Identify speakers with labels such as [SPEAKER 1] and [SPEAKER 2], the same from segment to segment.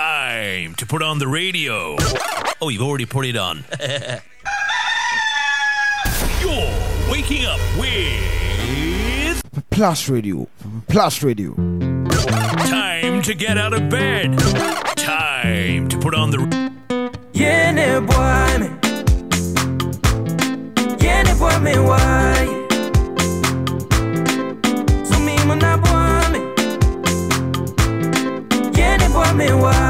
[SPEAKER 1] time to put on the radio. Oh, you've already put it on. You're waking up with.
[SPEAKER 2] Plus Radio. Plus Radio.
[SPEAKER 1] Time to get out of bed. Time to put on the.
[SPEAKER 3] Yeah,
[SPEAKER 4] ne boy me.
[SPEAKER 3] Yeah,
[SPEAKER 4] ne boy me why? me why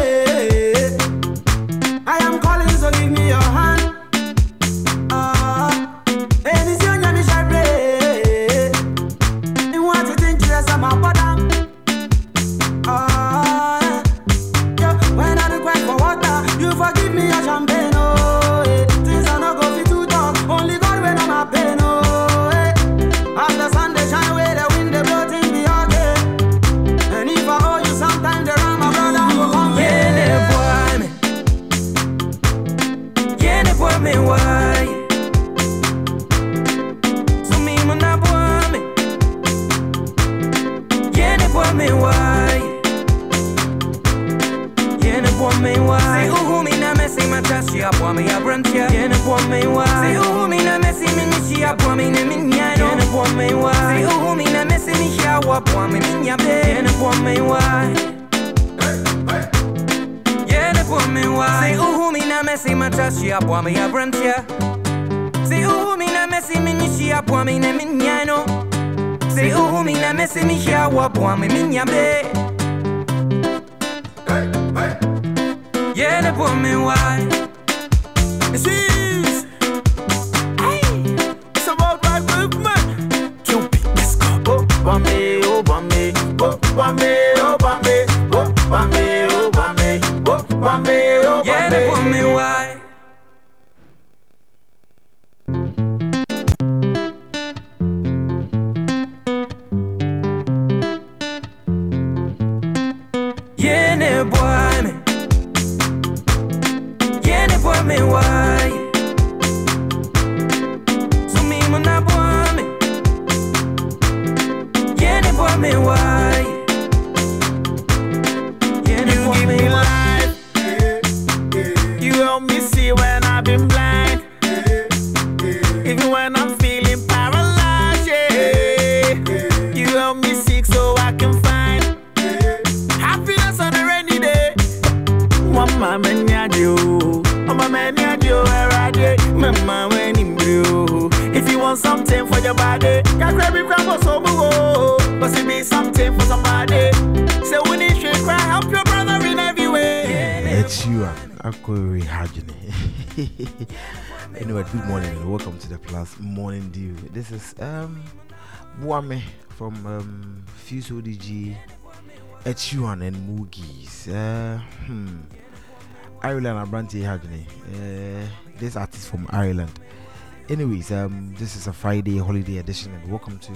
[SPEAKER 2] um, Mwame from um, Fuse ODG, Echuan and Moogies. Uh, hmm. Ireland Abranti Hagney, uh, this artist from Ireland. Anyways, um, this is a Friday holiday edition, and welcome to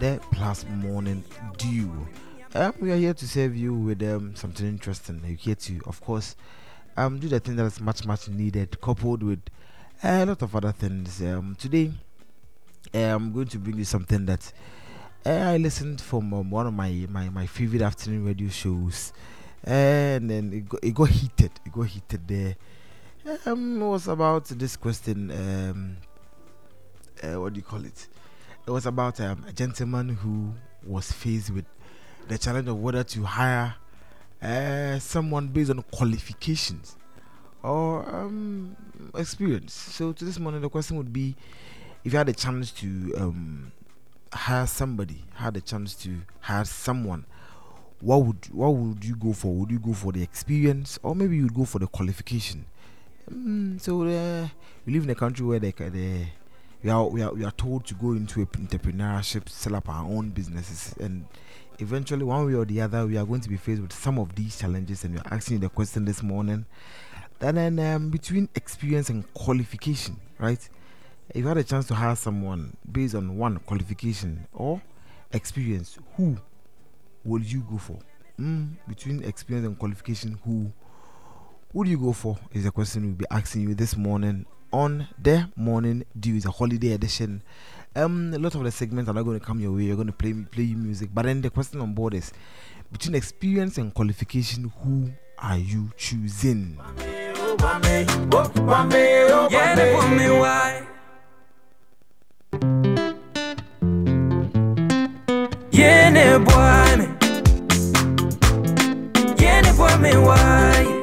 [SPEAKER 2] the Plus Morning Dew. Um, we are here to serve you with um, something interesting. You're here to, of course, um, do the thing that is much, much needed, coupled with a lot of other things. Um, today, um, I'm going to bring you something that eh, I listened from um, one of my, my, my favorite afternoon radio shows, eh, and then it got, it got heated. It got heated there. Um, it was about this question. Um, uh, what do you call it? It was about um, a gentleman who was faced with the challenge of whether to hire uh, someone based on qualifications or um, experience. So, to this morning, the question would be if you had a chance to um, hire somebody, had a chance to hire someone, what would what would you go for? Would you go for the experience, or maybe you'd go for the qualification? Mm, so uh, we live in a country where they, we are, we are we are told to go into entrepreneurship, set up our own businesses, and eventually, one way or the other, we are going to be faced with some of these challenges. And we're asking the question this morning. That then um, between experience and qualification, right? If you had a chance to hire someone based on one qualification or experience, who would you go for? Mm, between experience and qualification, who would you go for? Is a question we'll be asking you this morning on the morning dew. It's a holiday edition. Um, a lot of the segments are not going to come your way. You're going to play play music, but then the question on board is between experience and qualification, who are you choosing?
[SPEAKER 4] Yeah, they want me why. Yeah,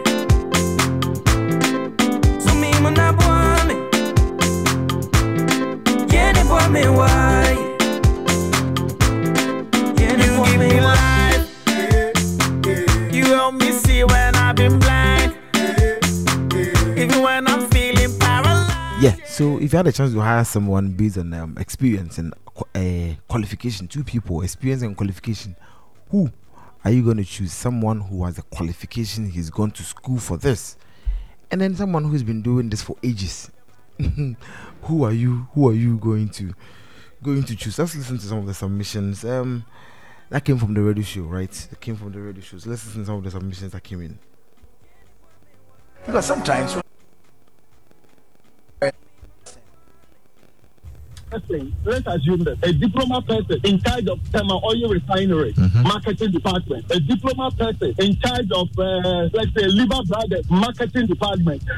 [SPEAKER 2] if you had a chance to hire someone based on um, experience and uh, qualification, two people, experience and qualification, who are you going to choose? Someone who has a qualification, he's gone to school for this, and then someone who's been doing this for ages. who are you? Who are you going to going to choose? Let's listen to some of the submissions. Um, that came from the radio show, right? That came from the radio show. So let's listen to some of the submissions that came in.
[SPEAKER 5] Because sometimes
[SPEAKER 6] person, let's assume that a diploma person in charge of Tema Oil Refinery, marketing department, a diploma person in charge of, uh, let's say, Lever Brothers, marketing department.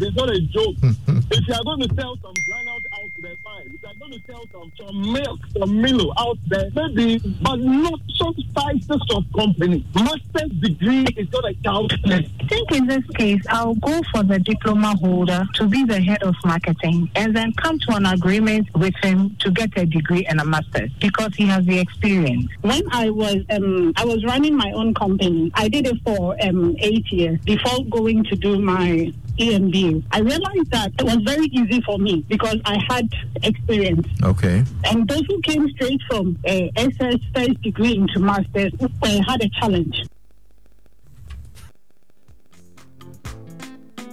[SPEAKER 6] It's not a joke. if you are going to sell some granite out there, fine. If you are going to sell some, some milk, some Milo out there, maybe, but not some spices of company. Master's degree is not a calculus.
[SPEAKER 7] I think in this case, I'll go for the diploma holder to be the head of marketing and then come to an agreement with him to get a degree and a master's because he has the experience.
[SPEAKER 8] when I was um, I was running my own company. I did it for um, eight years before going to do my EMBA. I realized that it was very easy for me because I had experience.
[SPEAKER 2] Okay.
[SPEAKER 8] And those who came straight from uh, SS first degree into masters uh, had a challenge.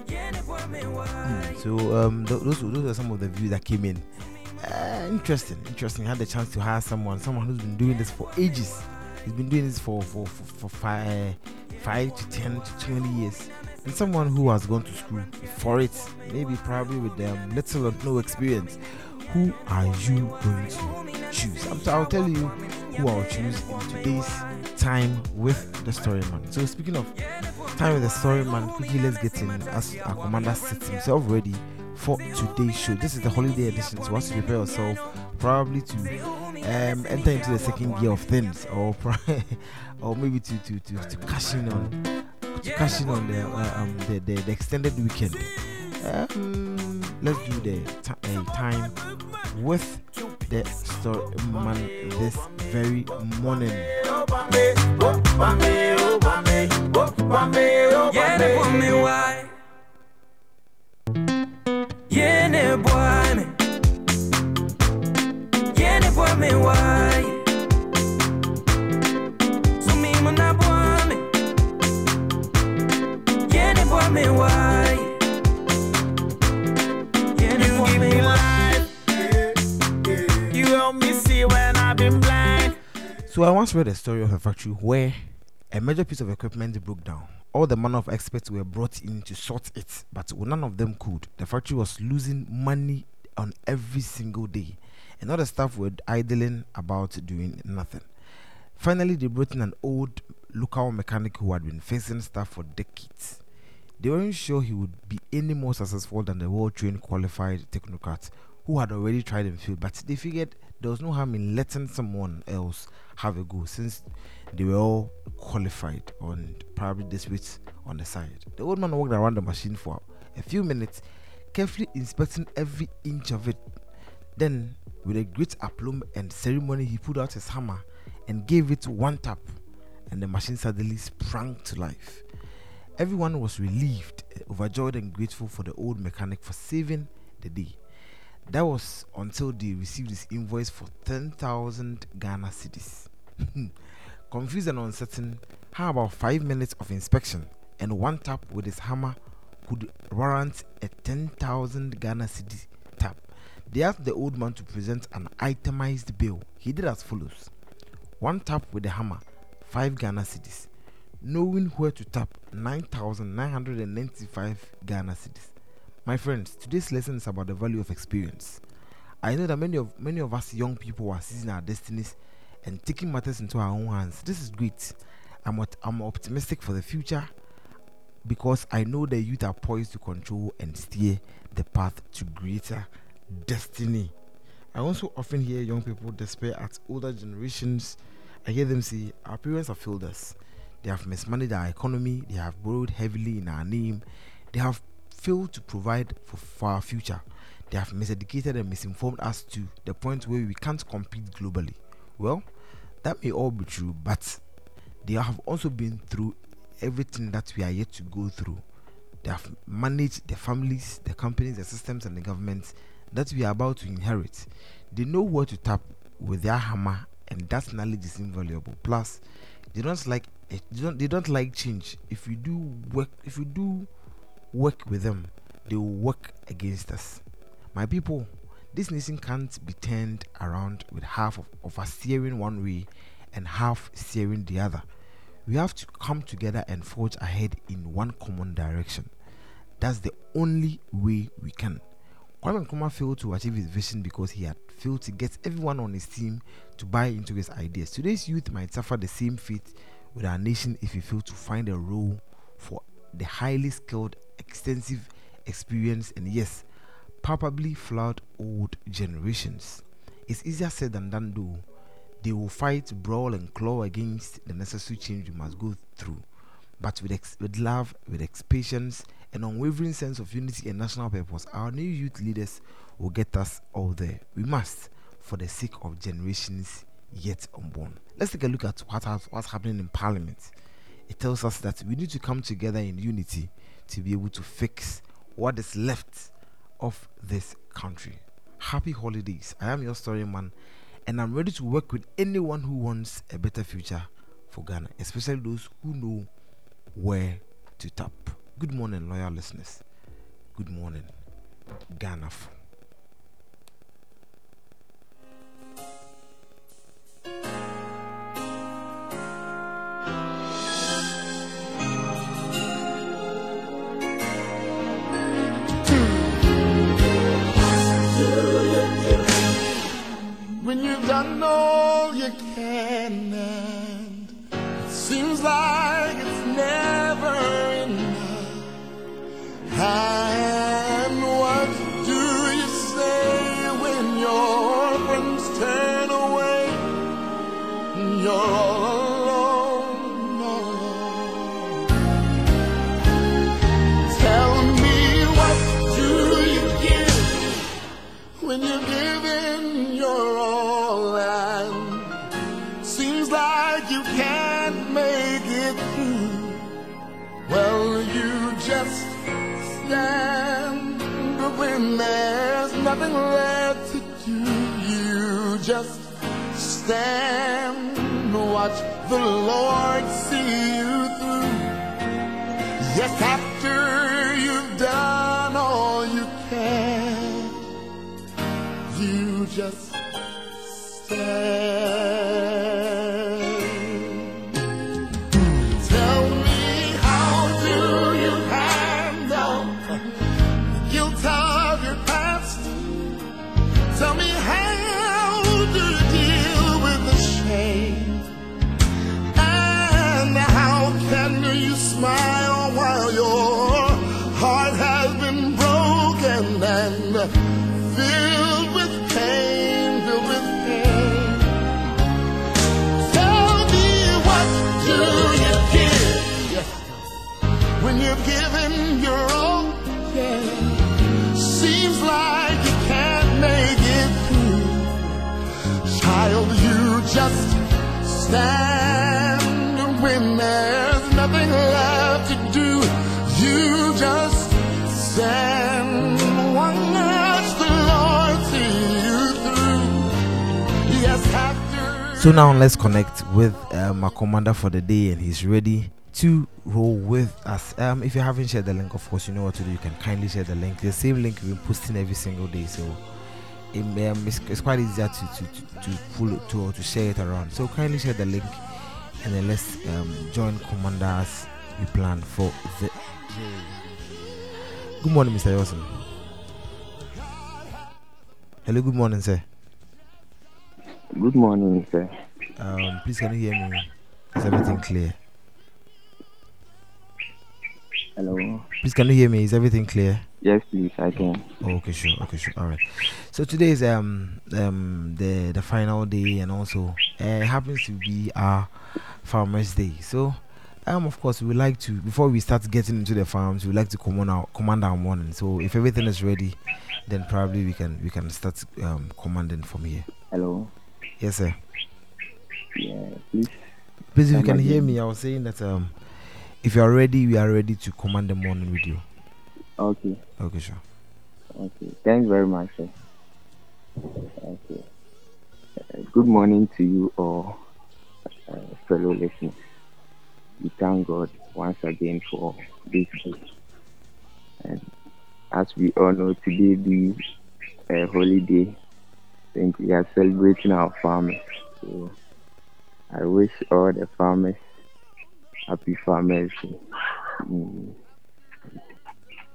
[SPEAKER 4] Yeah, they want me why.
[SPEAKER 2] So um, th- those those are some of the views that came in. Uh, interesting, interesting. I had the chance to hire someone, someone who's been doing this for ages. He's been doing this for for for, for five, five to ten to twenty years, and someone who has gone to school for it, maybe probably with um, little or no experience. Who are you going to choose? I'm, I'll tell you who I'll choose in today's time with the storyman. So speaking of time with the storyman, quickly let's get in as our commander sits himself ready for today's show. This is the holiday edition, so once you prepare yourself, probably to um, enter into the second gear of things, or or maybe to to, to, to cash in on to cash in on the uh, um the, the, the extended weekend. Um, let's do the ti- uh, time with the store man this very morning.
[SPEAKER 4] Yeah, So
[SPEAKER 2] I once read a story of a factory where a major piece of equipment broke down. All the manner of experts were brought in to sort it, but none of them could. The factory was losing money on every single day, and all the staff were idling about doing nothing. Finally, they brought in an old local mechanic who had been fixing stuff for decades. They weren't sure he would be any more successful than the well trained, qualified technocrat who had already tried and failed, but they figured there was no harm in letting someone else have a go since they were all qualified and probably this bit on the side. The old man walked around the machine for a few minutes, carefully inspecting every inch of it. Then, with a great aplomb and ceremony, he pulled out his hammer and gave it one tap, and the machine suddenly sprang to life. Everyone was relieved, overjoyed, and grateful for the old mechanic for saving the day. That was until they received this invoice for 10,000 Ghana cedis. Confused and uncertain, how about five minutes of inspection and one tap with his hammer could warrant a 10,000 Ghana cedi tap? They asked the old man to present an itemized bill. He did as follows one tap with the hammer, 5 Ghana cedis. Knowing where to tap, 9,995 Ghana cedis. My friends, today's lesson is about the value of experience. I know that many of many of us young people are seizing our destinies and taking matters into our own hands. This is great. I'm I'm optimistic for the future because I know the youth are poised to control and steer the path to greater destiny. I also often hear young people despair at older generations. I hear them say, Our parents have failed us. They have mismanaged our economy, they have borrowed heavily in our name, they have failed to provide for, for our future. They have miseducated and misinformed us to the point where we can't compete globally. Well, that may all be true, but they have also been through everything that we are yet to go through. They have managed the families, the companies, the systems, and the governments that we are about to inherit. They know where to tap with their hammer, and that knowledge is invaluable. Plus, they don't like they don't, they don't like change. If you do work, if you do work with them, they will work against us. My people, this nation can't be turned around with half of, of us steering one way and half steering the other. We have to come together and forge ahead in one common direction. That's the only way we can. Kwame Nkrumah failed to achieve his vision because he had failed to get everyone on his team to buy into his ideas. Today's youth might suffer the same fate with our nation if we fail to find a role for the highly skilled, extensive experience, and yes, palpably flawed old generations. It's easier said than done, though. They will fight, brawl, and claw against the necessary change we must go through. But with, ex- with love, with patience, an unwavering sense of unity and national purpose, our new youth leaders will get us all there. We must, for the sake of generations yet unborn. Let's take a look at what has, what's happening in Parliament. It tells us that we need to come together in unity to be able to fix what is left of this country. Happy holidays. I am your story man, and I'm ready to work with anyone who wants a better future for Ghana, especially those who know where to tap. Good morning, loyal listeners. Good morning, Ghana. So now let's connect with um, our commander for the day, and he's ready to roll with us. Um, if you haven't shared the link, of course, you know what to do. You can kindly share the link. The same link we've been posting every single day, so it, um, it's, it's quite easier to to to, pull it to to share it around. So kindly share the link, and then let's um, join commander as we plan for the. Good morning, Mr. Wilson. Hello, good morning, sir.
[SPEAKER 9] Good morning, sir.
[SPEAKER 2] Um, please can you hear me? Is everything clear?
[SPEAKER 9] Hello.
[SPEAKER 2] Please can you hear me? Is everything clear?
[SPEAKER 9] Yes, please, I can.
[SPEAKER 2] Oh, okay, sure. Okay, sure. All right. So today is um um the the final day, and also uh, it happens to be our Farmers Day. So um of course we would like to before we start getting into the farms, we would like to command our command our morning. So if everything is ready, then probably we can we can start um commanding from here.
[SPEAKER 9] Hello.
[SPEAKER 2] Yes, sir.
[SPEAKER 9] Yeah, please.
[SPEAKER 2] Please, if you can hear me, I was saying that um if you are ready, we are ready to command the morning with you.
[SPEAKER 9] Okay.
[SPEAKER 2] Okay, sure.
[SPEAKER 9] Okay. Thanks very much, sir. Okay. Uh, good morning to you all, uh, fellow listeners. We thank God once again for this day. And as we all know, today being a holiday, I think we are celebrating our farmers. So I wish all the farmers happy farmers. Mm.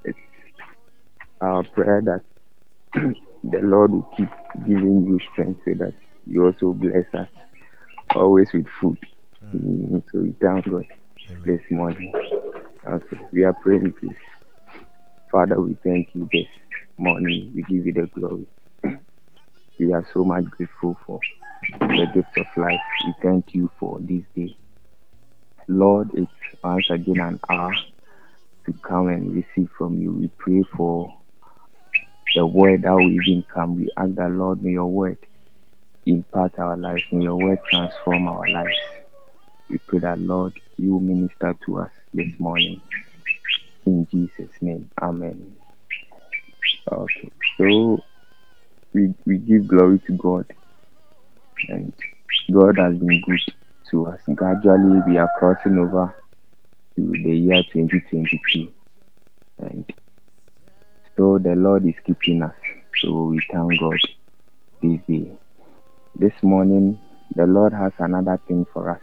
[SPEAKER 9] It's our prayer that the Lord will keep giving you strength so that you also bless us always with food. Mm, so we thank God this morning. Also, we are praying, please. Father, we thank you this morning. We give you the glory. We are so much grateful for the gift of life. We thank you for this day. Lord, it's once again an hour to come and receive from you. We pray for the word that will even come. We ask that, Lord, may your word impart our lives, may your word transform our lives. We pray that, Lord, you minister to us this morning. In Jesus' name, Amen. Okay, so we, we give glory to God, and God has been good to us. Gradually, we are crossing over to the year 2022, and so the Lord is keeping us. So we thank God this day. This morning, the Lord has another thing for us.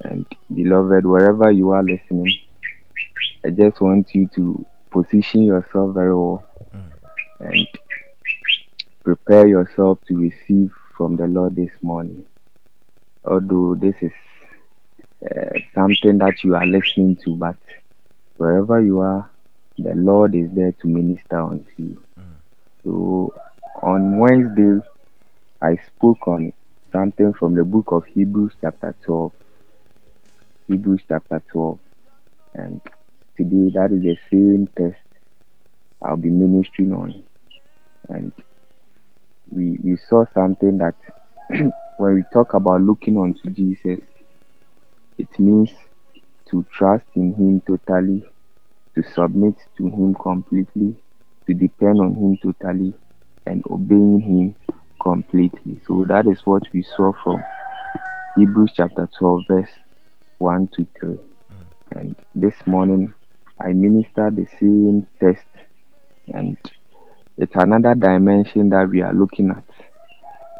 [SPEAKER 9] And beloved, wherever you are listening, I just want you to position yourself very well mm. and prepare yourself to receive from the Lord this morning. Although this is uh, something that you are listening to, but wherever you are, the Lord is there to minister unto you. So on Wednesday, I spoke on something from the book of Hebrews, chapter 12. Hebrews, chapter 12. And today, that is the same text I'll be ministering on. And we, we saw something that when we talk about looking unto Jesus, it means to trust in Him totally, to submit to Him completely, to depend on Him totally, and obeying Him completely. So that is what we saw from Hebrews chapter 12, verse 1 to 3. And this morning, I ministered the same text, and it's another dimension that we are looking at.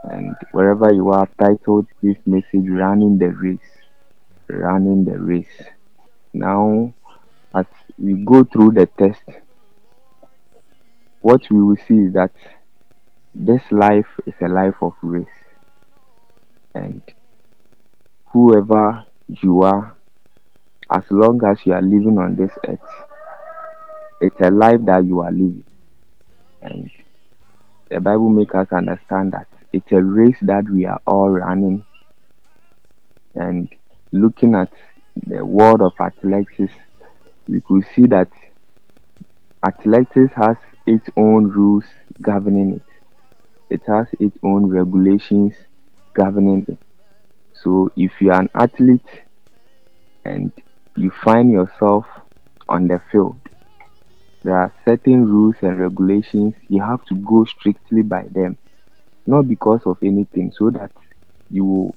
[SPEAKER 9] And wherever you are, titled this message Running the Race. Running the Race. Now, as we go through the test, what we will see is that this life is a life of race. And whoever you are, as long as you are living on this earth, it's a life that you are living. And the Bible makes us understand that it's a race that we are all running. And looking at the world of athletics, we could see that athletics has its own rules governing it. It has its own regulations governing it. So if you are an athlete and you find yourself on the field, there are certain rules and regulations you have to go strictly by them, not because of anything, so that you will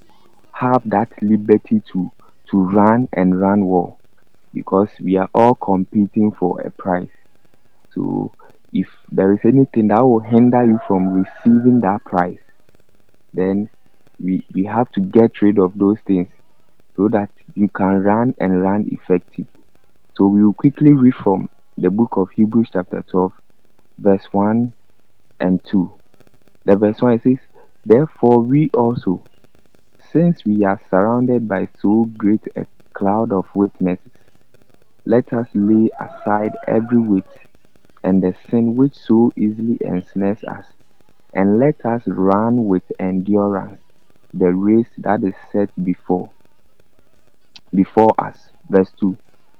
[SPEAKER 9] have that liberty to to run and run well because we are all competing for a prize. So if there is anything that will hinder you from receiving that prize, then we, we have to get rid of those things so that you can run and run effective. So we will quickly read from the book of Hebrews chapter 12, verse 1 and 2. The verse 1 says, Therefore we also, since we are surrounded by so great a cloud of witnesses, let us lay aside every weight and the sin which so easily ensnares us, and let us run with endurance the race that is set before before us. Verse 2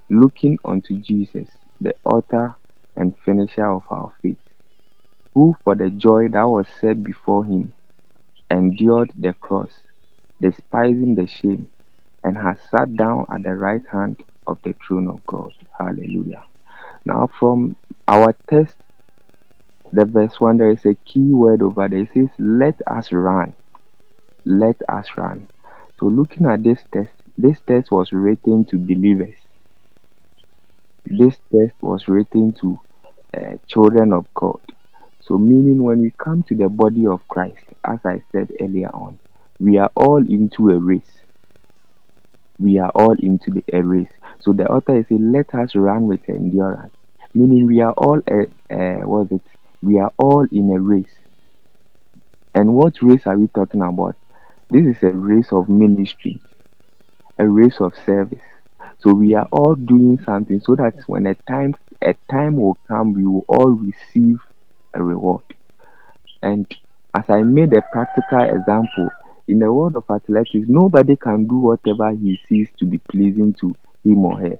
[SPEAKER 9] Looking unto Jesus, the author and finisher of our faith, who for the joy that was set before him endured the cross, despising the shame, and has sat down at the right hand of the throne of God. Hallelujah. Now, from our text, the verse 1, there is a key word over there. It says, Let us run. Let us run. So, looking at this text, this text was written to believers. This text was written to uh, children of God. So, meaning when we come to the body of Christ, as I said earlier on, we are all into a race. We are all into the, a race. So the author is saying, let us run with endurance. Meaning we are all, uh, what is it? We are all in a race. And what race are we talking about? This is a race of ministry, a race of service. So we are all doing something so that when a time a time will come, we will all receive a reward. And as I made a practical example, in the world of athletics, nobody can do whatever he sees to be pleasing to him or her.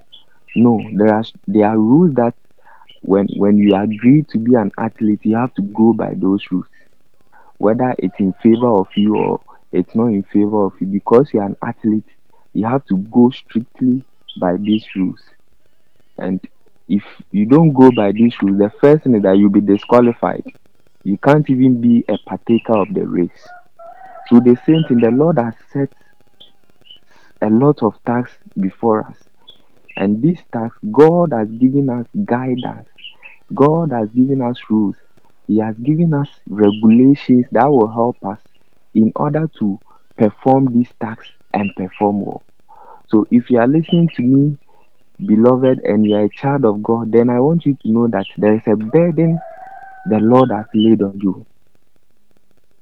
[SPEAKER 9] No, there are there are rules that when when you agree to be an athlete, you have to go by those rules. Whether it's in favor of you or it's not in favor of you, because you're an athlete, you have to go strictly by these rules. And if you don't go by these rules, the first thing is that you'll be disqualified. You can't even be a partaker of the race. So the same thing, the Lord has set a lot of tasks before us. And these tasks, God has given us guidance. God has given us rules. He has given us regulations that will help us in order to perform these tasks and perform well. So if you are listening to me, beloved, and you are a child of God, then I want you to know that there is a burden the Lord has laid on you.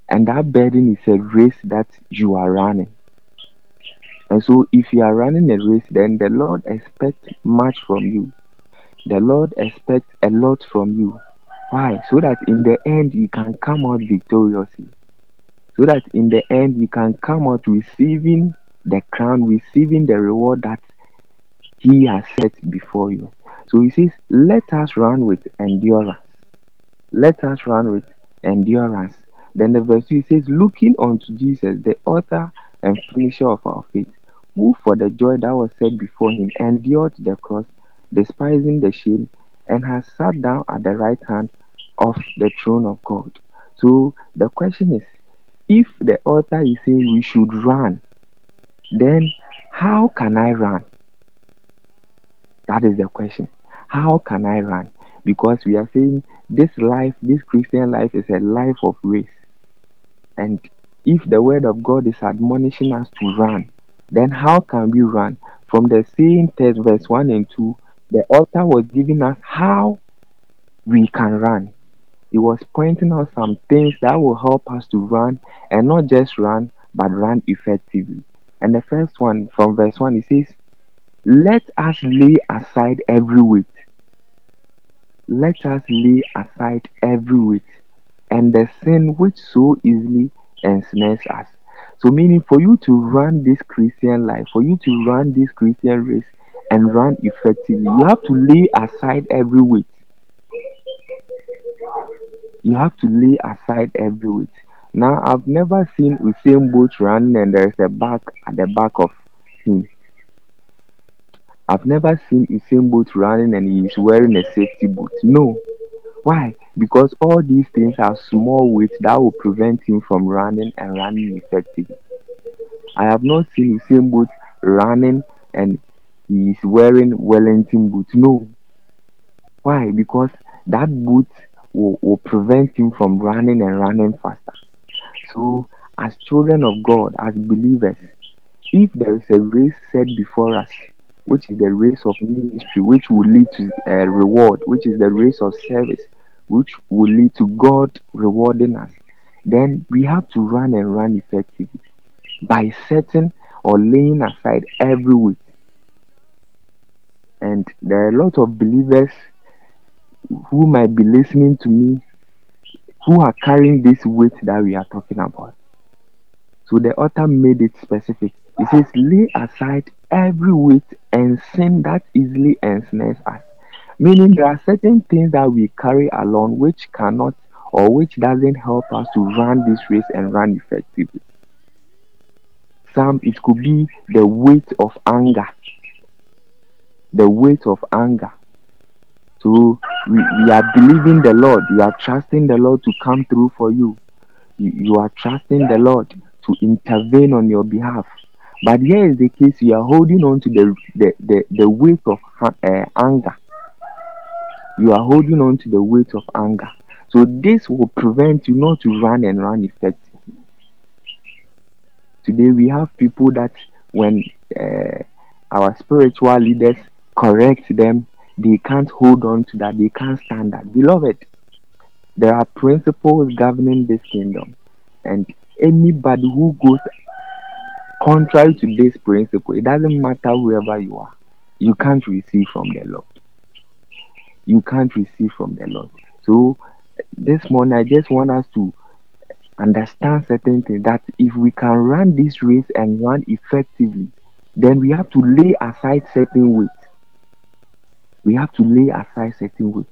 [SPEAKER 9] And that burden is a race that you are running. And so, if you are running a race, then the Lord expects much from you. The Lord expects a lot from you. Why? So that in the end you can come out victoriously. So that in the end you can come out receiving the crown, receiving the reward that He has set before you. So He says, Let us run with endurance. Let us run with endurance. Then the verse 2 says, Looking unto Jesus, the author and finisher of our faith, who for the joy that was set before him endured the cross, despising the shame, and has sat down at the right hand of the throne of God. So the question is, if the author is saying we should run, then how can I run? That is the question. How can I run? Because we are saying this life, this Christian life, is a life of race. And if the word of God is admonishing us to run, then how can we run? From the same text, verse 1 and 2, the author was giving us how we can run. He was pointing out some things that will help us to run and not just run, but run effectively. And the first one, from verse 1, it says, Let us lay aside every weight. Let us lay aside every weight and the sin which so easily ensnares us. So, meaning for you to run this Christian life, for you to run this Christian race and run effectively, you have to lay aside every weight. You have to lay aside every weight. Now, I've never seen Usain Bolt running and there's a bag at the back of him. I've never seen Usain Bolt running and he is wearing a safety boot. No. Why? Because all these things are small weights that will prevent him from running and running effectively. I have not seen Usain Bolt running and he is wearing Wellington boots. No. Why? Because that boot will, will prevent him from running and running faster. So, as children of God, as believers, if there is a race set before us, which is the race of ministry, which will lead to a reward, which is the race of service, which will lead to God rewarding us, then we have to run and run effectively by setting or laying aside every weight. And there are a lot of believers who might be listening to me who are carrying this weight that we are talking about. So the author made it specific. He says, lay aside every weight and sin that easily ensnares us. Meaning there are certain things that we carry along which cannot or which doesn't help us to run this race and run effectively. Some it could be the weight of anger. The weight of anger. So we, we are believing the Lord, you are trusting the Lord to come through for you. You, you are trusting the Lord to intervene on your behalf. But here is the case you are holding on to the, the, the, the weight of uh, anger. You are holding on to the weight of anger. So this will prevent you not to run and run effectively. Today we have people that when uh, our spiritual leaders correct them, they can't hold on to that, they can't stand that. Beloved, there are principles governing this kingdom, and anybody who goes contrary to this principle, it doesn't matter whoever you are, you can't receive from the Lord. You can't receive from the Lord. So, this morning, I just want us to understand certain things that if we can run this race and run effectively, then we have to lay aside certain weight. We have to lay aside certain weight.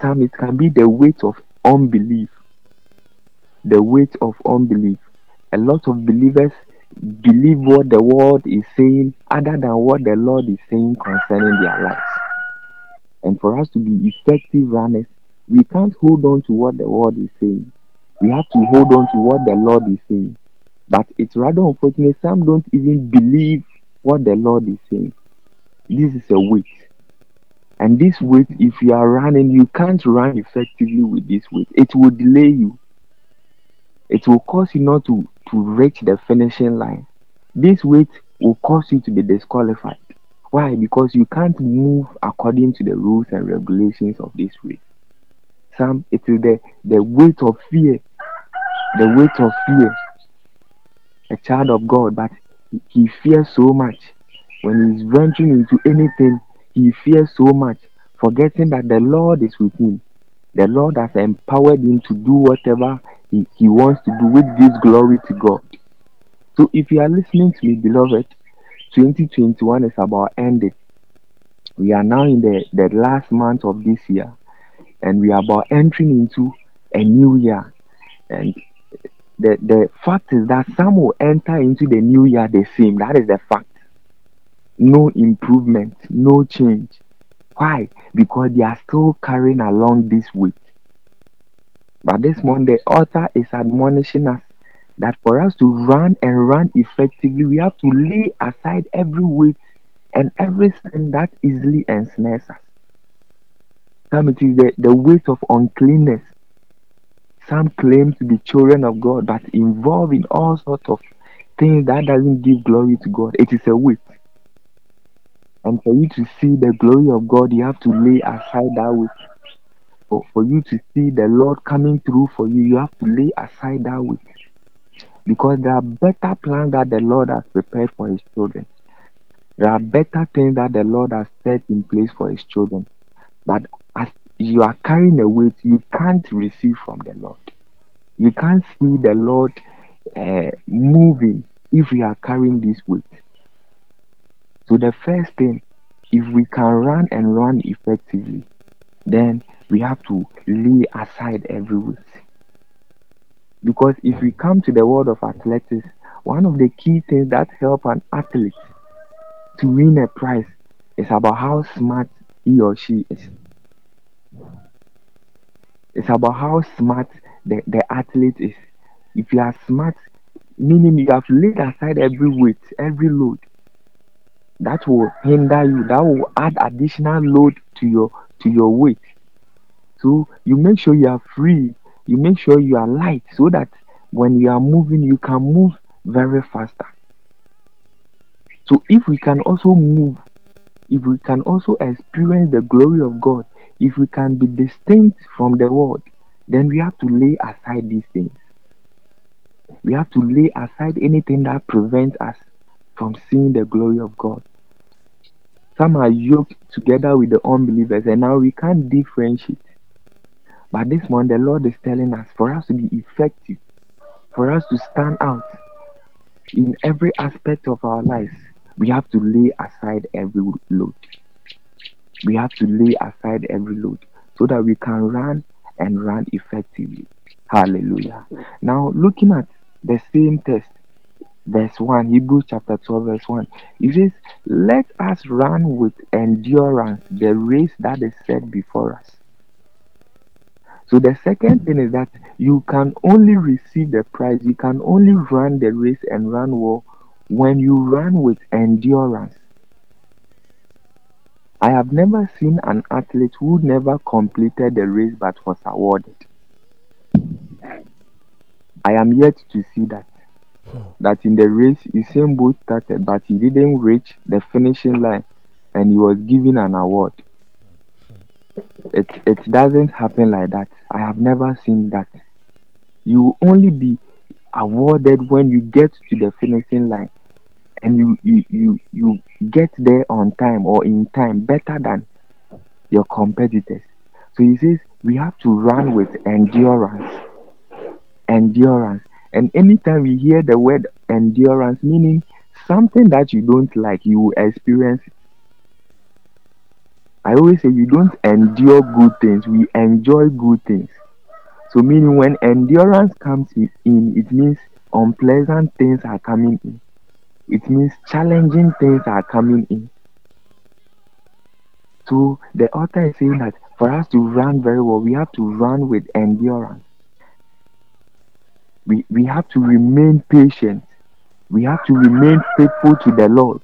[SPEAKER 9] Some it can be the weight of unbelief. The weight of unbelief. A lot of believers believe what the world is saying other than what the Lord is saying concerning their lives. And for us to be effective runners, we can't hold on to what the world is saying. We have to hold on to what the Lord is saying. But it's rather unfortunate, some don't even believe what the Lord is saying. This is a weight. And this weight, if you are running, you can't run effectively with this weight. It will delay you. It will cause you not to, to reach the finishing line. This weight will cause you to be disqualified. Why? Because you can't move according to the rules and regulations of this race. Some it is the, the weight of fear. The weight of fear. A child of God, but he fears so much. When he's venturing into anything, he fears so much, forgetting that the Lord is with him. The Lord has empowered him to do whatever he, he wants to do with this glory to God. So if you are listening to me, beloved, 2021 is about ending. We are now in the, the last month of this year, and we are about entering into a new year. And the, the fact is that some will enter into the new year the same. That is the fact. No improvement, no change. Why? Because they are still carrying along this weight. But this morning, the author is admonishing us that for us to run and run effectively, we have to lay aside every weight and everything that easily ensnares us. Some it is the, the weight of uncleanness. Some claim to be children of God, but involved in all sorts of things that doesn't give glory to God. It is a weight. And for you to see the glory of God, you have to lay aside that weight. For, for you to see the Lord coming through for you, you have to lay aside that weight. Because there are better plans that the Lord has prepared for His children. There are better things that the Lord has set in place for His children. But as you are carrying a weight, you can't receive from the Lord. You can't see the Lord uh, moving if you are carrying this weight. So the first thing if we can run and run effectively, then we have to lay aside every weight. Because if we come to the world of athletics, one of the key things that help an athlete to win a prize is about how smart he or she is. It's about how smart the, the athlete is. If you are smart, meaning you have laid aside every weight, every load, that will hinder you, that will add additional load to your to your weight. So you make sure you are free, you make sure you are light so that when you are moving, you can move very faster. So if we can also move, if we can also experience the glory of God, if we can be distinct from the world, then we have to lay aside these things. We have to lay aside anything that prevents us from seeing the glory of God. Some are yoked together with the unbelievers, and now we can't differentiate. But this one, the Lord is telling us for us to be effective, for us to stand out in every aspect of our lives, we have to lay aside every load. We have to lay aside every load so that we can run and run effectively. Hallelujah. Now, looking at the same text, verse 1, Hebrews chapter 12, verse 1, it says, Let us run with endurance the race that is set before us. So, the second thing is that you can only receive the prize, you can only run the race and run well when you run with endurance. I have never seen an athlete who never completed the race but was awarded. I am yet to see that. That in the race, Usain Bolt started, but he didn't reach the finishing line and he was given an award. It, it doesn't happen like that. I have never seen that. You only be awarded when you get to the finishing line and you, you, you, you get there on time or in time better than your competitors. So he says we have to run with endurance. Endurance. And anytime we hear the word endurance, meaning something that you don't like, you will experience. I always say you don't endure good things, we enjoy good things. So, meaning when endurance comes in, it means unpleasant things are coming in. It means challenging things are coming in. So, the author is saying that for us to run very well, we have to run with endurance. We, we have to remain patient. We have to remain faithful to the Lord.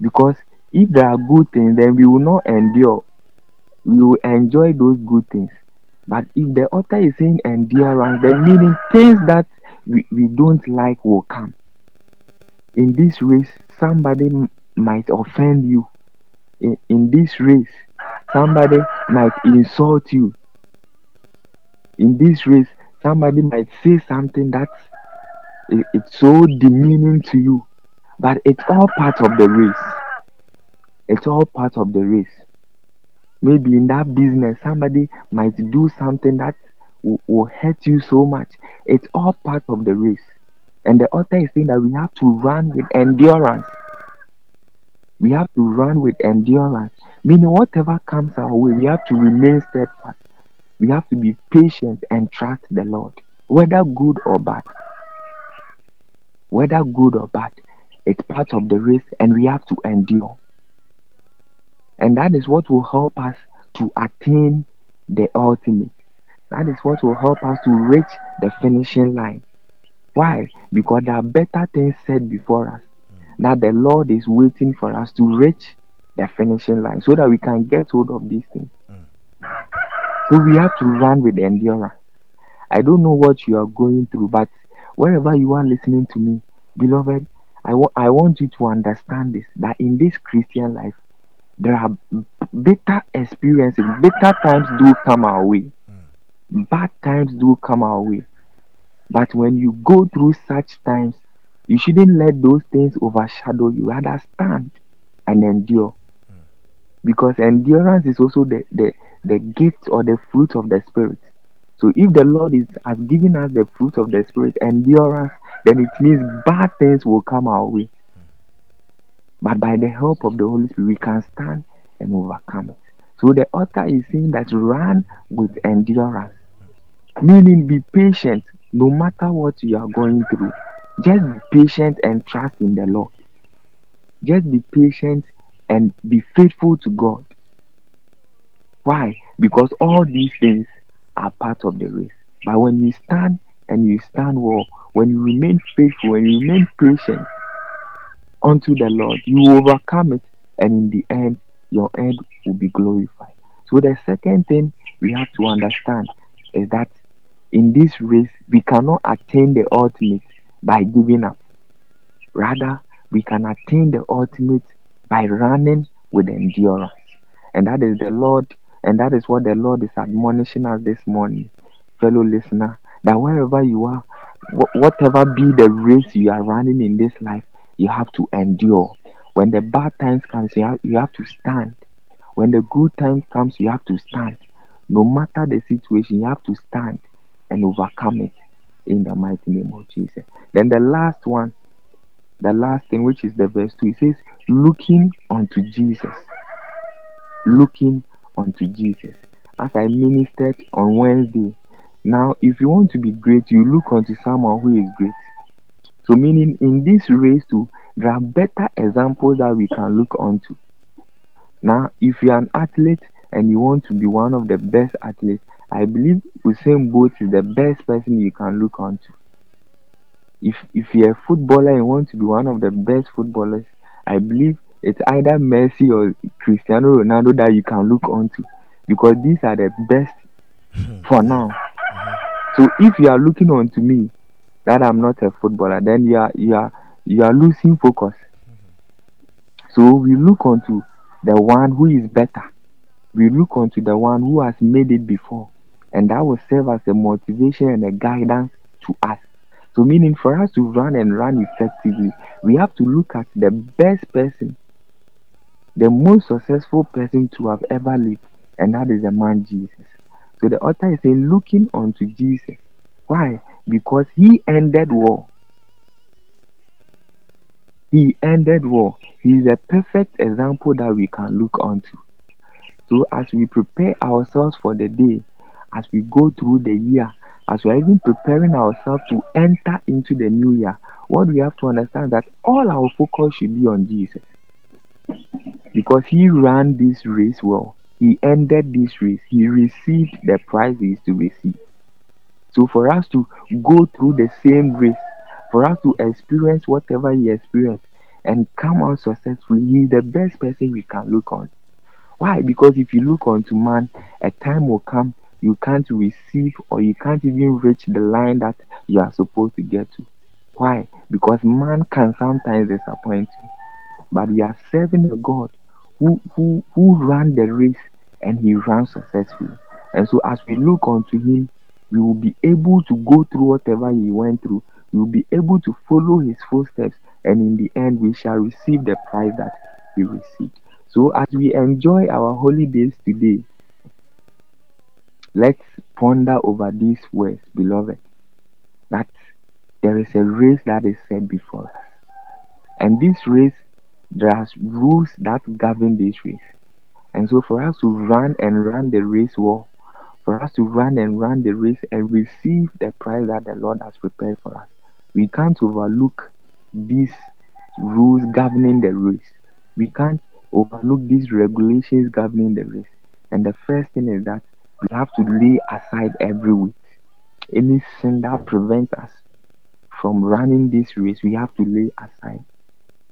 [SPEAKER 9] Because if there are good things, then we will not endure. We will enjoy those good things. But if the author is saying endurance, then meaning things that we, we don't like will come. In this race, somebody m- might offend you. In, in this race, somebody might insult you. In this race, somebody might say something that's it- it's so demeaning to you. But it's all part of the race. It's all part of the race. Maybe in that business, somebody might do something that will hurt you so much. It's all part of the race. And the author is saying that we have to run with endurance. We have to run with endurance. Meaning, whatever comes our way, we have to remain steadfast. We have to be patient and trust the Lord, whether good or bad. Whether good or bad, it's part of the race, and we have to endure. And that is what will help us to attain the ultimate. That is what will help us to reach the finishing line. Why? Because there are better things set before us. That the Lord is waiting for us to reach the finishing line so that we can get hold of these things. So we have to run with endurance. I don't know what you are going through, but wherever you are listening to me, beloved, I wa- I want you to understand this that in this Christian life, there are better experiences, better times do come our way, bad times do come our way. But when you go through such times, you shouldn't let those things overshadow you. Rather stand and endure. Because endurance is also the, the, the gift or the fruit of the Spirit. So if the Lord is has given us the fruit of the Spirit, endurance, then it means bad things will come our way. but by the help of the Holy Spirit, we can stand and overcome it. So the author is saying that run with endurance, meaning be patient no matter what you are going through. Just be patient and trust in the Lord. Just be patient and be faithful to God. Why? Because all these things are part of the race. But when you stand and you stand well, when you remain faithful and you remain patient unto the Lord, you overcome it, and in the end, your end will be glorified. So, the second thing we have to understand is that in this race, we cannot attain the ultimate by giving up. Rather, we can attain the ultimate by running with endurance. And that is the Lord, and that is what the Lord is admonishing us this morning, fellow listener, that wherever you are, wh- whatever be the race you are running in this life, you have to endure. When the bad times comes, you have, you have to stand. When the good times comes, you have to stand. No matter the situation, you have to stand and overcome it in the mighty name of Jesus. Then the last one, the last thing, which is the verse 2, it says, looking unto Jesus. Looking unto Jesus. As I ministered on Wednesday, now if you want to be great, you look unto someone who is great. So, meaning in this race, too, there are better examples that we can look onto. Now, if you are an athlete and you want to be one of the best athletes, I believe Usain Bolt is the best person you can look onto. If if you're a footballer and want to be one of the best footballers, I believe it's either Messi or Cristiano Ronaldo that you can look onto because these are the best hmm. for now. Mm-hmm. So if you are looking onto me that I'm not a footballer, then you are you are you are losing focus. Mm-hmm. So we look onto the one who is better. We look onto the one who has made it before. And that will serve as a motivation and a guidance to us. So, meaning for us to run and run effectively, we have to look at the best person, the most successful person to have ever lived, and that is the man Jesus. So, the author is saying, looking unto Jesus. Why? Because he ended war. He ended war. He is a perfect example that we can look onto. So, as we prepare ourselves for the day, as we go through the year, as we are even preparing ourselves to enter into the new year, what we have to understand that all our focus should be on Jesus. Because he ran this race well, he ended this race, he received the prize he is to receive. So, for us to go through the same race, for us to experience whatever he experienced and come out successfully, he is the best person we can look on. Why? Because if you look onto man, a time will come you can't receive or you can't even reach the line that you are supposed to get to. Why? Because man can sometimes disappoint you. But we are serving a God who who who ran the race and he ran successfully. And so as we look unto him, we will be able to go through whatever he went through. We will be able to follow his footsteps, and in the end, we shall receive the prize that he received. So, as we enjoy our holidays today, let's ponder over these words, beloved, that there is a race that is set before us. And this race, there are rules that govern this race. And so, for us to run and run the race well, for us to run and run the race and receive the prize that the Lord has prepared for us, we can't overlook these rules governing the race. We can't overlook these regulations governing the race. And the first thing is that we have to lay aside every weight. Any sin that prevents us from running this race, we have to lay aside.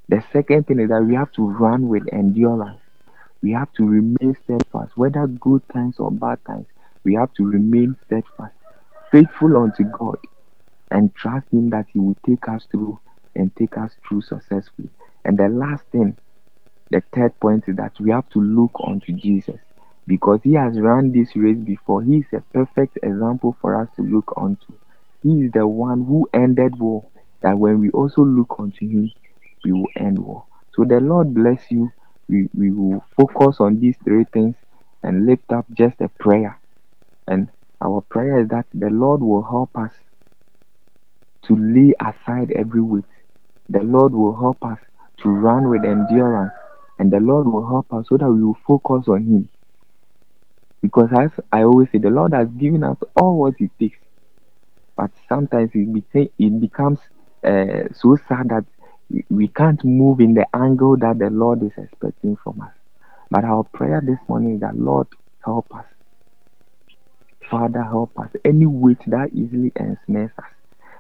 [SPEAKER 9] The second thing is that we have to run with endurance. We have to remain steadfast, whether good times or bad times. We have to remain steadfast, faithful unto God, and trust Him that He will take us through and take us through successfully. And the last thing, the third point is that we have to look unto Jesus because he has run this race before. He is a perfect example for us to look unto. He is the one who ended war, that when we also look unto him, we will end war. So the Lord bless you. We, we will focus on these three things and lift up just a prayer. And our prayer is that the Lord will help us to lay aside every weight. The Lord will help us to run with endurance, and the Lord will help us so that we will focus on Him. Because as I always say, the Lord has given us all what it takes, but sometimes it, beca- it becomes uh, so sad that we- can't move in the angle that the Lord is expecting from us. But our prayer this morning is that Lord help us. Father help us. Any weight that easily ensnares us.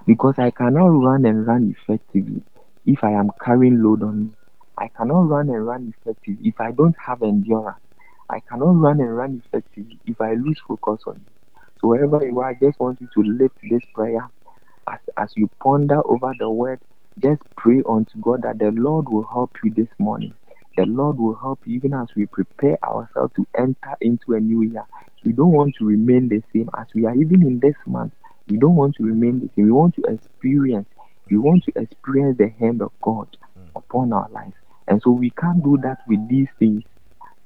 [SPEAKER 9] Because I cannot run and run effectively if I am carrying load on me. I cannot run and run effectively if I don't have endurance. I cannot run and run effectively if I lose focus on it. So wherever you are, I just want you to lift this prayer as, as you ponder over the word. Just pray unto God that the Lord will help you this morning. The Lord will help you even as we prepare ourselves to enter into a new year. We don't want to remain the same as we are even in this month. We don't want to remain the same. We want to experience. We want to experience the hand of God upon our lives. And so we can't do that with these things.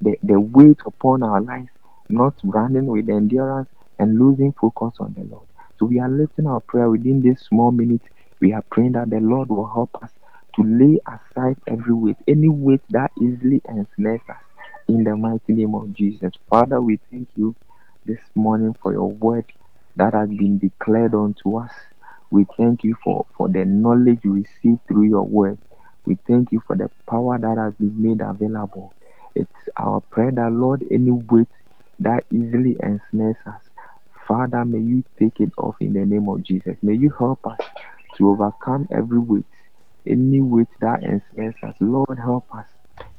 [SPEAKER 9] The, the weight upon our lives, not running with endurance and losing focus on the Lord. So we are lifting our prayer within this small minute. We are praying that the Lord will help us to lay aside every weight, any weight that easily ensnares us. In the mighty name of Jesus. Father, we thank you this morning for your word that has been declared unto us. We thank you for, for the knowledge we receive through your word. We thank you for the power that has been made available. It's our prayer that, Lord, any weight that easily ensnares us, Father, may you take it off in the name of Jesus. May you help us to overcome every weight, any weight that ensnares us. Lord, help us.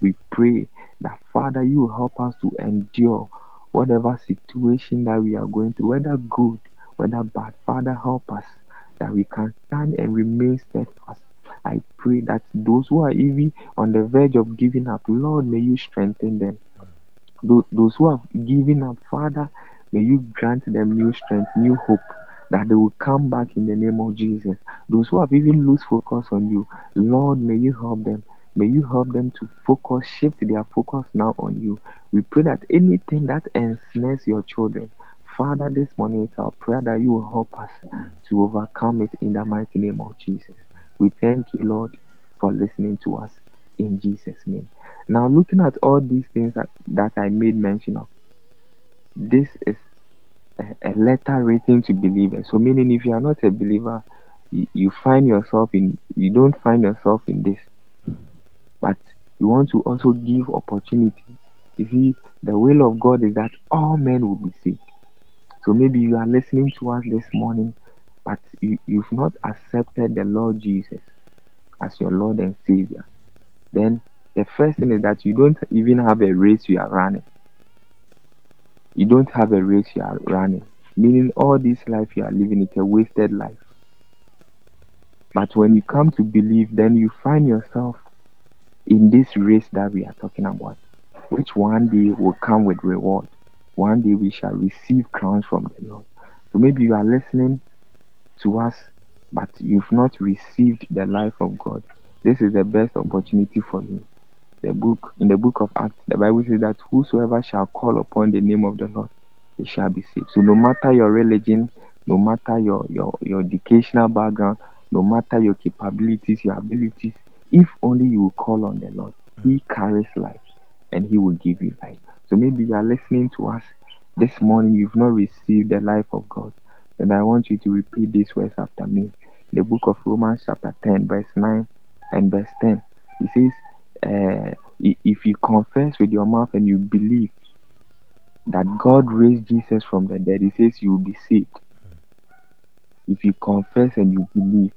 [SPEAKER 9] We pray that, Father, you help us to endure whatever situation that we are going through, whether good, whether bad. Father, help us that we can stand and remain steadfast. I pray that those who are even on the verge of giving up, Lord, may you strengthen them. Those who have given up, Father, may you grant them new strength, new hope, that they will come back in the name of Jesus. Those who have even lost focus on you, Lord, may you help them. May you help them to focus, shift their focus now on you. We pray that anything that ensnares your children, Father, this morning it's our prayer that you will help us to overcome it in the mighty name of Jesus. We thank you, Lord, for listening to us in Jesus' name. Now, looking at all these things that, that I made mention of, this is a, letter written to believers. So, meaning if you are not a believer, you, you find yourself in, you don't find yourself in this, but you want to also give opportunity. You see, the will of God is that all men will be saved. So maybe you are listening to us this morning, but you, you've not accepted the Lord Jesus as your Lord and Savior. Then the first thing is that you don't even have a race you are running. You don't have a race you are running. Meaning all this life you are living is a wasted life. But when you come to believe, then you find yourself in this race that we are talking about, which one day will come with reward. One day we shall receive crowns from the Lord. So maybe you are listening to us, but you've not received the life of God. This is the best opportunity for you. The book in the book of Acts, the Bible says that whosoever shall call upon the name of the Lord, they shall be saved. So no matter your religion, no matter your your, your educational background, no matter your capabilities, your abilities, if only you will call on the Lord, He mm. carries life and He will give you life. So maybe you are listening to us this morning, you've not received the life of God. And I want you to repeat these words after me. The book of Romans, chapter 10, verse 9 and verse 10. It says, uh, if you confess with your mouth and you believe that God raised Jesus from the dead, He says you will be saved. If you confess and you believe,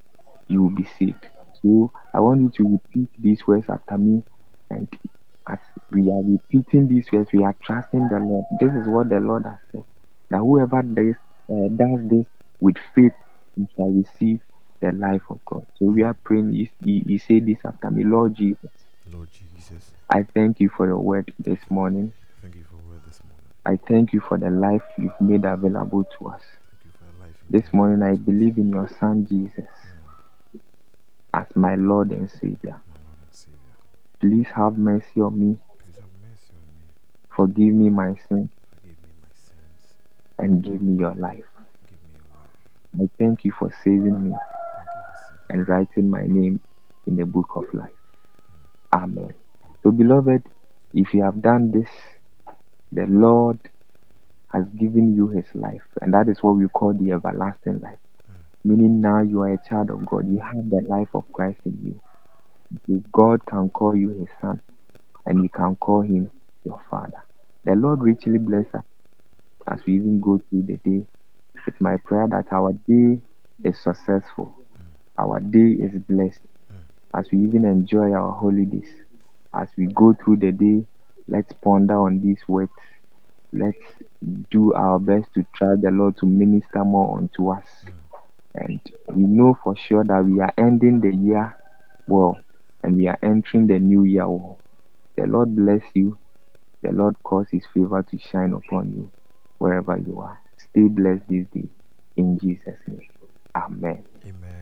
[SPEAKER 9] you will be saved. So I want you to repeat these words after me. And as we are repeating these words, we are trusting the Lord. This is what the Lord has said. That whoever does, uh, does this with faith, he shall receive the life of God. So we are praying. He, you, you say this after me, Lord Jesus.
[SPEAKER 2] Lord Jesus,
[SPEAKER 9] I thank you for your word this morning.
[SPEAKER 2] thank you for word this morning.
[SPEAKER 9] I thank you for the life you've made available to us.
[SPEAKER 2] Thank you for your life. in
[SPEAKER 9] This morning, I believe in your Son Jesus as my Lord and Savior.
[SPEAKER 2] Lord and Savior.
[SPEAKER 9] Please have mercy on me,
[SPEAKER 2] Please have mercy on me.
[SPEAKER 9] forgive me my sin,
[SPEAKER 2] Forgive me my sins.
[SPEAKER 9] and give me your life.
[SPEAKER 2] Me your life.
[SPEAKER 9] I thank you for saving me
[SPEAKER 2] Thank you for saving
[SPEAKER 9] and writing my name in the book of life. Amen. So, beloved, if you have done this, the Lord has given you his life, and that is what we call the everlasting life. Hmm. Meaning now you are a child of God, you have the life of Christ in you. So God can call you his son, and you can call him your father. The Lord richly bless us as we even go through the day. It's my prayer that our day is successful, hmm. our day is blessed, as we even enjoy our holidays. As we go through the day, let's ponder on these words. Let's do our best to try the Lord to minister more unto us. And we know for sure that we are ending the year well and we are entering the new year well. The Lord bless you. The Lord cause his favor to shine upon you wherever you are. Stay blessed this day. In Jesus' name. Amen.
[SPEAKER 2] Amen.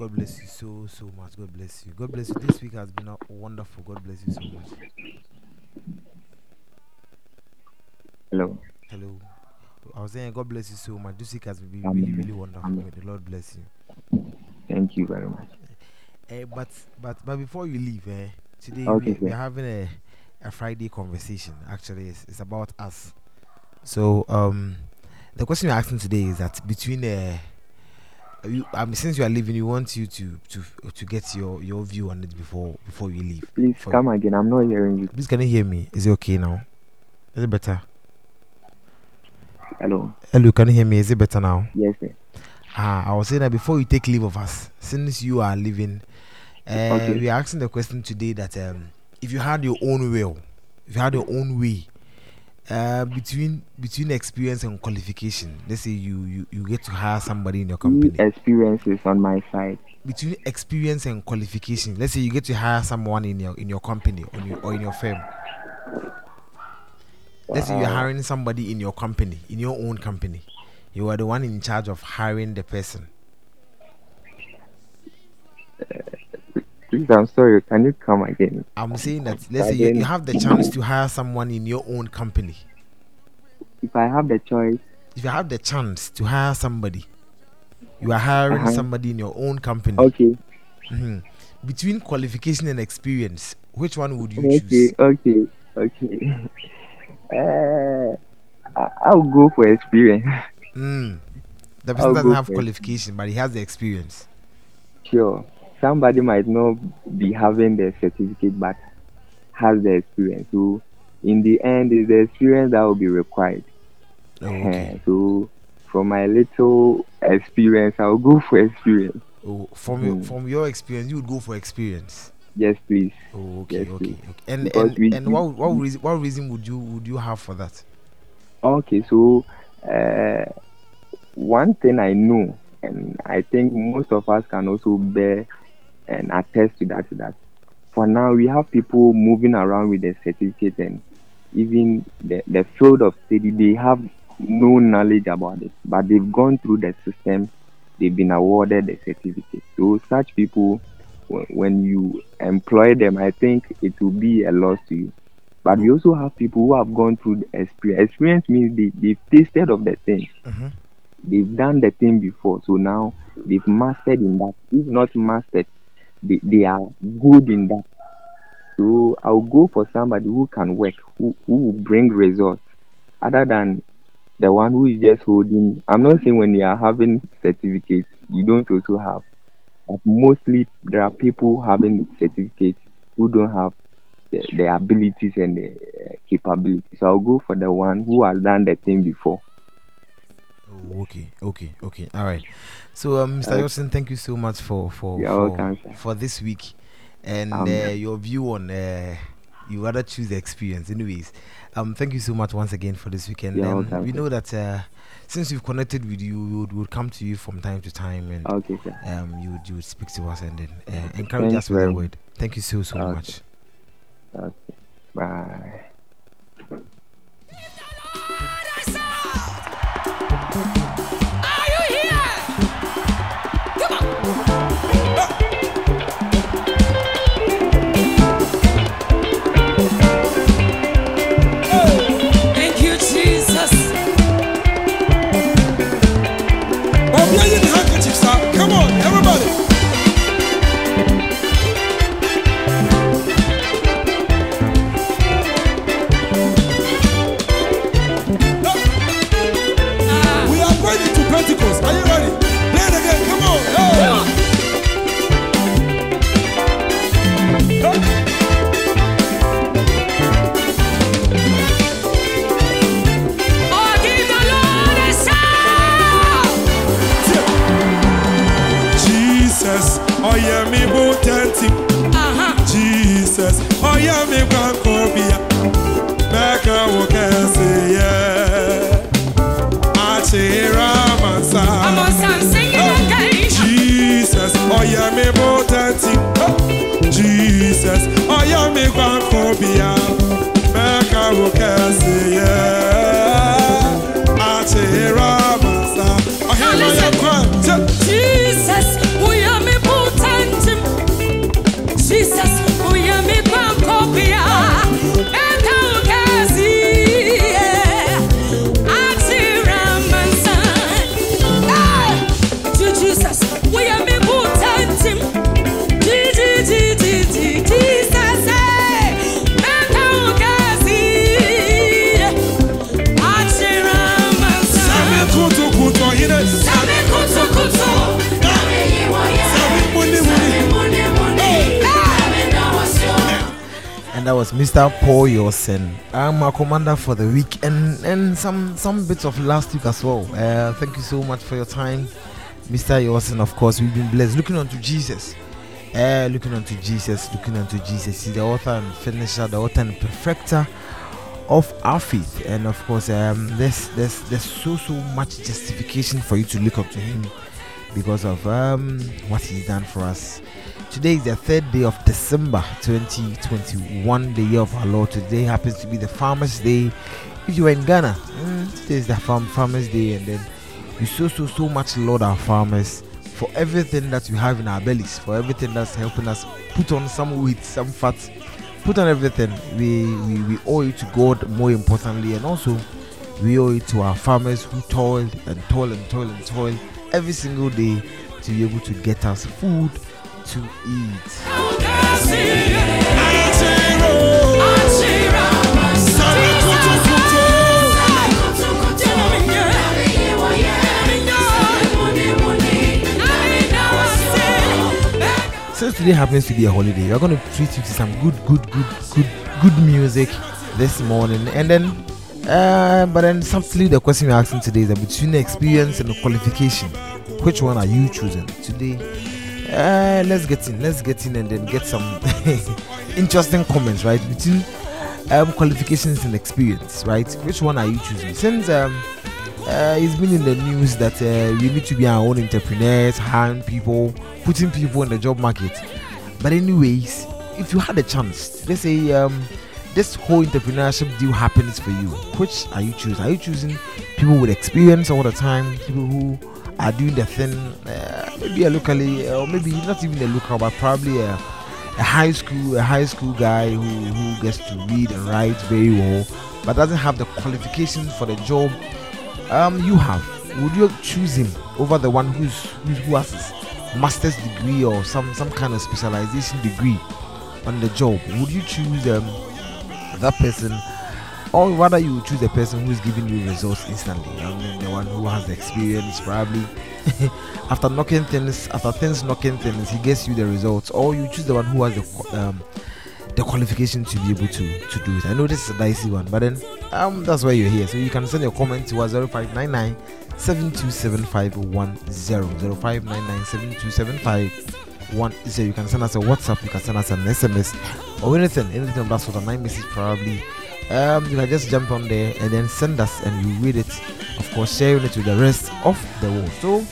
[SPEAKER 2] God bless you so, so much. God bless you. God bless you. This week has been a- wonderful. God bless you so much.
[SPEAKER 9] Hello.
[SPEAKER 2] Hello. I was saying, God bless you so much. This week has been
[SPEAKER 9] Amen.
[SPEAKER 2] really, really wonderful.
[SPEAKER 9] Amen.
[SPEAKER 2] The Lord bless you.
[SPEAKER 9] Thank you very much.
[SPEAKER 2] Eh, but but but before you leave, eh, today
[SPEAKER 9] Okay,
[SPEAKER 2] we, we're
[SPEAKER 9] sir.
[SPEAKER 2] having a, a Friday conversation. Actually, it's, it's about us. So um, the question we're asking today is that between uh, you, um, since you are leaving, we want you to to to get your your view on it before before you leave.
[SPEAKER 9] Please come again. I'm not hearing you.
[SPEAKER 2] Please, can you hear me? Is it okay now? Is it better?
[SPEAKER 9] Hello.
[SPEAKER 2] Hello, can you hear me? Is it better now?
[SPEAKER 9] Yes, sir.
[SPEAKER 2] Ah, I was saying that before you take leave of us, since you are leaving, uh,
[SPEAKER 9] Okay.
[SPEAKER 2] we are asking the question today that um, if you had your own will, if you had your own way, uh, between between experience and qualification, let's say you you, you get to hire somebody in your company.
[SPEAKER 9] Experiences on my side.
[SPEAKER 2] Between experience and qualification, let's say you get to hire someone in your in your company or, your, or in your firm. Let's say you're hiring somebody in your company, in your own company. You are the one in charge of hiring the person.
[SPEAKER 9] Please, I'm sorry. Can you come again?
[SPEAKER 2] I'm saying that let's say you, you have the chance to hire someone in your own company.
[SPEAKER 9] If I have the choice,
[SPEAKER 2] If you have the chance to hire somebody, you are hiring
[SPEAKER 9] Uh-huh.
[SPEAKER 2] somebody in your own company.
[SPEAKER 9] okay,
[SPEAKER 2] Mhm. Between qualification and experience, which one would you
[SPEAKER 9] okay,
[SPEAKER 2] choose?
[SPEAKER 9] okay, okay. Uh, I- I'll go for experience.
[SPEAKER 2] Mm. The
[SPEAKER 9] I'll
[SPEAKER 2] person doesn't have
[SPEAKER 9] for it.
[SPEAKER 2] qualification, but he has the experience.
[SPEAKER 9] Sure. Somebody might not be having the certificate, but has the experience. So, in the end, it's the experience that will be required.
[SPEAKER 2] Oh, okay.
[SPEAKER 9] So, from my little experience, I'll go for experience.
[SPEAKER 2] Oh, from your,
[SPEAKER 9] Mm.
[SPEAKER 2] from your experience, you would go for experience.
[SPEAKER 9] Yes, please.
[SPEAKER 2] Oh, okay,
[SPEAKER 9] Yes,
[SPEAKER 2] okay,
[SPEAKER 9] please.
[SPEAKER 2] okay. And
[SPEAKER 9] Because
[SPEAKER 2] and, and what what reason what reason would you would you have for that?
[SPEAKER 9] Okay, so uh, one thing I know, and I think most of us can also bear and attest to that, that for now we have people moving around with the certificate and even the, the field of study, they have no knowledge about it, but they've gone through the system, they've been awarded the certificate. So, such people, wh- when you employ them, I think it will be a loss to you. But we also have people who have gone through the experience. Experience means they, they've tasted of the thing.
[SPEAKER 2] Mhm.
[SPEAKER 9] They've done the thing before. So now they've mastered in that. If not mastered, they, they are good in that. So I'll go for somebody who can work, who, who will bring results, other than the one who is just holding. I'm not saying when you are having certificates, you don't also have. But mostly there are people having certificates who don't have the, the abilities and the uh, capabilities. So I'll go for the one who has done the thing before.
[SPEAKER 2] Okay, okay, okay. All right. So, um, Mr.
[SPEAKER 9] Uh,
[SPEAKER 2] Wilson, thank you so much for for for,
[SPEAKER 9] welcome,
[SPEAKER 2] for this week, and
[SPEAKER 9] Um,
[SPEAKER 2] uh, your view on uh, you rather choose the experience. Anyways, um, thank you so much once again for this weekend. Um,
[SPEAKER 9] welcome,
[SPEAKER 2] we know that uh, since we've connected with you, we would, we would come to you from time to time, and
[SPEAKER 9] Okay,
[SPEAKER 2] um, you would, you would speak to us and then uh, encourage
[SPEAKER 9] Thanks
[SPEAKER 2] us with a word. Thank you so so
[SPEAKER 9] Okay.
[SPEAKER 2] much.
[SPEAKER 9] Okay. Bye.
[SPEAKER 10] Butenti. Jesus, oh yeah, me bankobia. Beka wokese, yeah. Achira mansa. Jesus, oh yeah, me butenti. Jesus, oh yeah, me bankobia. Beka
[SPEAKER 2] was Mr. Paul Yosen. I'm a commander for the week and, and some some bits of last week as well. Uh, thank you so much for your time, Mr. Yosen. Of course, we've been blessed. Looking unto Jesus. Uh, looking unto Jesus, looking unto Jesus. He's the author and finisher, the author and perfecter of our faith. And of course, um, there's there's there's so so much justification for you to look up to him because of um, what he's done for us. Today is the third day of December 2021, the year of our Lord. Today happens to be the Farmers' Day. If you are in Ghana, mm, today is the farm Farmers' Day, and then we so so so much Lord our farmers for everything that we have in our bellies, for everything that's helping us put on some weight, some fat, put on everything. We we, we owe it to God more importantly, and also we owe it to our farmers who toiled and toil and toil and toil every single day to be able to get us food to eat. Since today happens to be a holiday, we're going to treat you to some good, good, good, good, good music this morning, and then, uh, but then subtly the question we're asking today is that between experience and qualification, which one are you choosing today? Uh, let's get in, let's get in, and then get some interesting comments, right? Between um, qualifications and experience, right? Which one are you choosing? Since um, uh, it's been in the news that uh, we need to be our own entrepreneurs, hiring people, putting people in the job market. But anyways, if you had a chance, let's say um, this whole entrepreneurship deal happens for you, which are you choosing? Are you choosing people with experience all the time, people who are doing the thing, uh, maybe a locally, or maybe not even a local, but probably a, a high school, a high school guy who, who gets to read and write very well, but doesn't have the qualifications for the job um you have. Would you choose him over the one who's who, who has his master's degree or some some kind of specialization degree on the job? Would you choose um that person or rather you choose the person who's giving you results instantly i mean the one who has the experience probably after knocking things after things knocking things he gets you the results or you choose the one who has the um the qualification to be able to to do it. I know this is a dicey one, but then um that's why you're here. So you can send your comment to us 0599 727510 0599 727510. You can send us a WhatsApp, you can send us an SMS or anything, anything of that sort of nine message probably. Um, you can just jump on there and then send us and we read it. Of course, sharing it with the rest of the world. So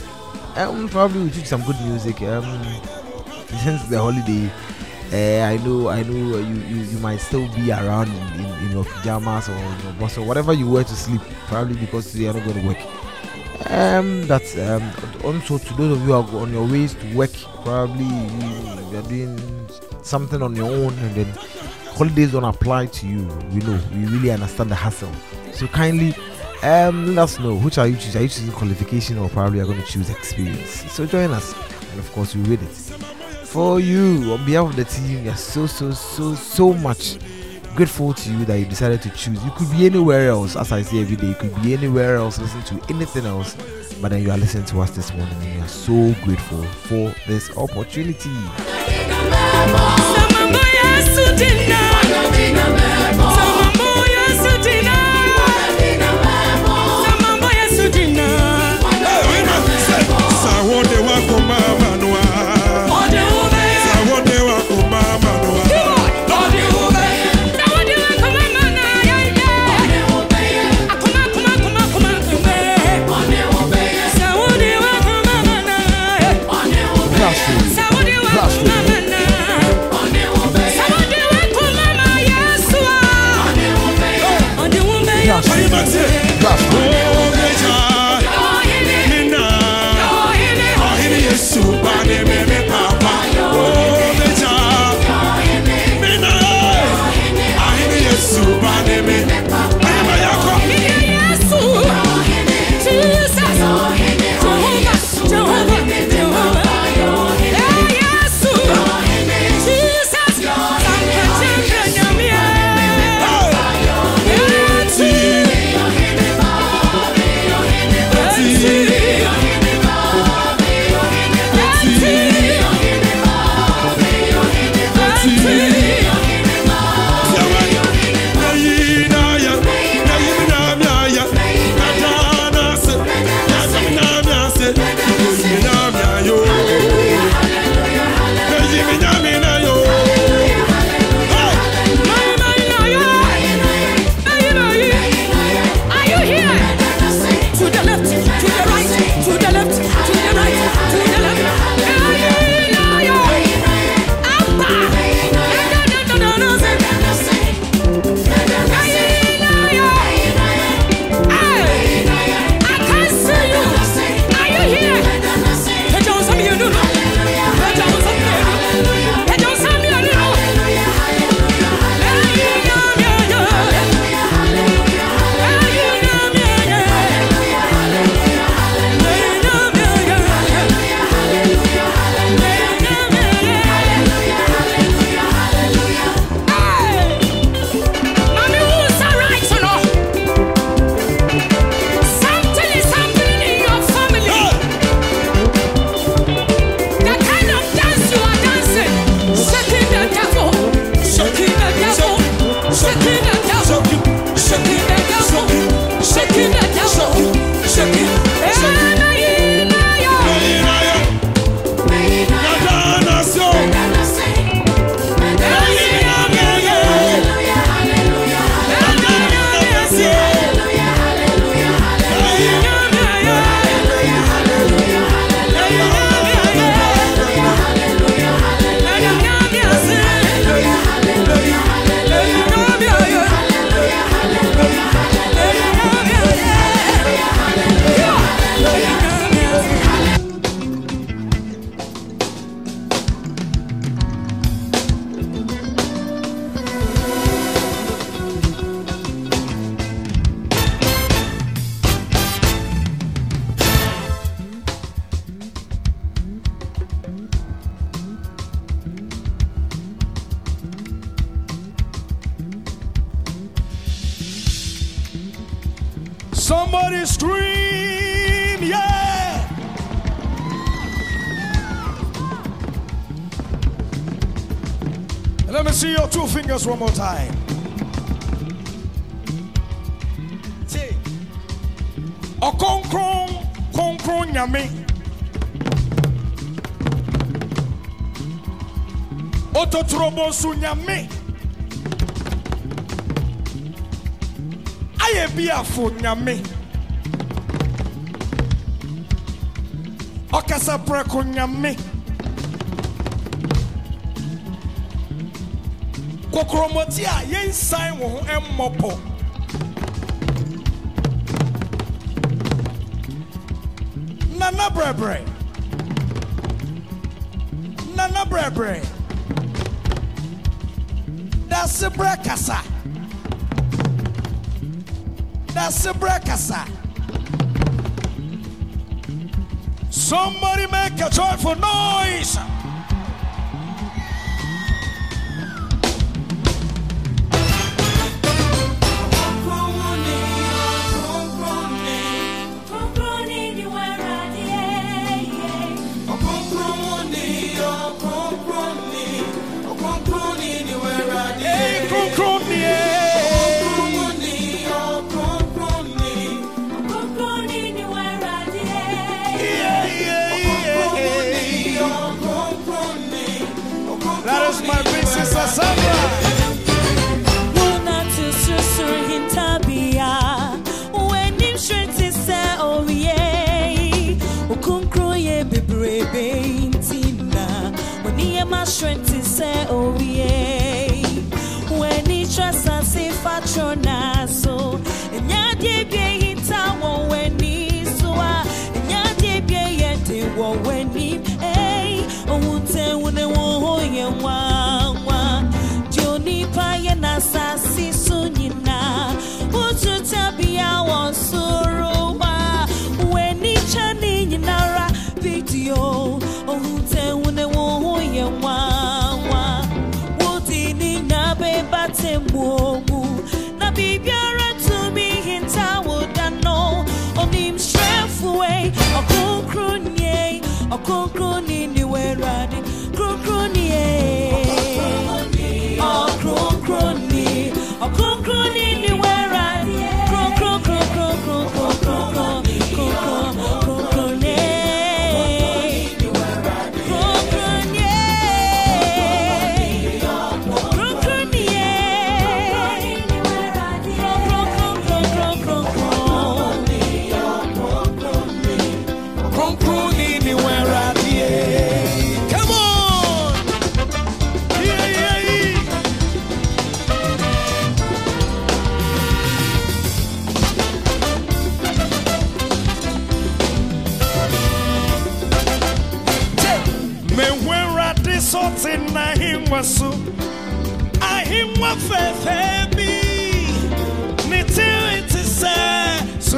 [SPEAKER 2] um probably we'll choose some good music. Um since the holiday uh, I know, I know you, you, you might still be around in, in, in your pajamas or in your bus or whatever you wear to sleep, probably because you are not going to work. Um, that's um, also to those of you who are on your ways to work, probably you, are doing something on your own, and then holidays don't apply to you. We know, we really understand the hassle. So kindly um, let us know which are you choosing. Are you choosing qualification or probably are going to choose experience? So join us, and of course we read it for you on behalf of the team. Are so so so so much grateful to you that you decided to choose. You could be anywhere else, as I say every day. You could be anywhere else, listen to anything else, but then you are listening to us this morning, and we are so grateful for this opportunity.
[SPEAKER 10] kobo so nyame ayɛ bi afo nyame ɔkasa prɛko nyame kokoromɔti a yɛnsan wo ho mmɔpɔ nana brɛbrɛ nana brɛbrɛ That's Brekasa. That's Brekasa. Somebody make a joyful noise.
[SPEAKER 11] fogo. Na
[SPEAKER 10] Bíblia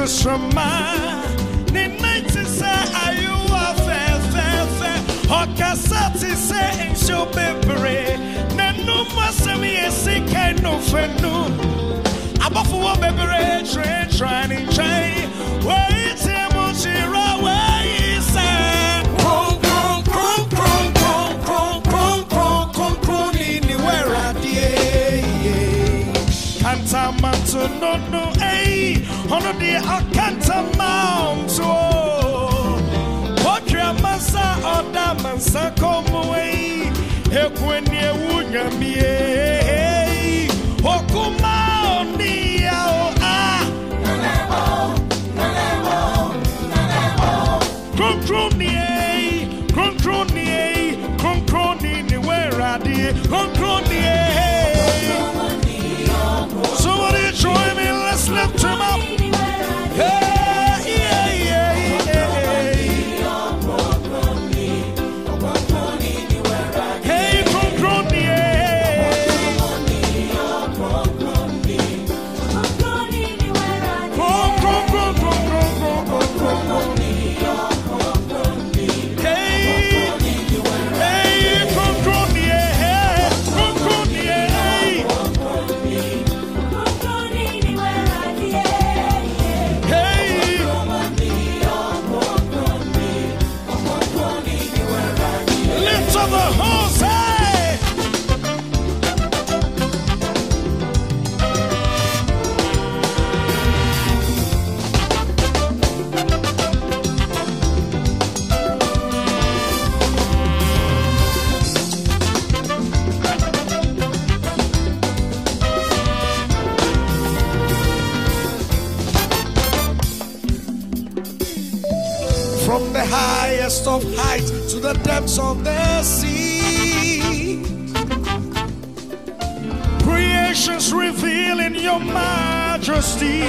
[SPEAKER 10] sesama ne nan ti sɛ ayewa fɛfɛɛfɛ ti sɛ nsuo bebree n'anum asɛm yɛ sika nnɔfɛ no abɔfoɔ bebree twerɛtwerɛ ne nkyɛn wɔyi tie mu kyerɛ wɔyi sɛ Kanta ɔno deɛ akanta ntama nsuo ɔtwerɛ mansa ɔda mansa kɔmmɔe of the sea. Creations revealing your majesty.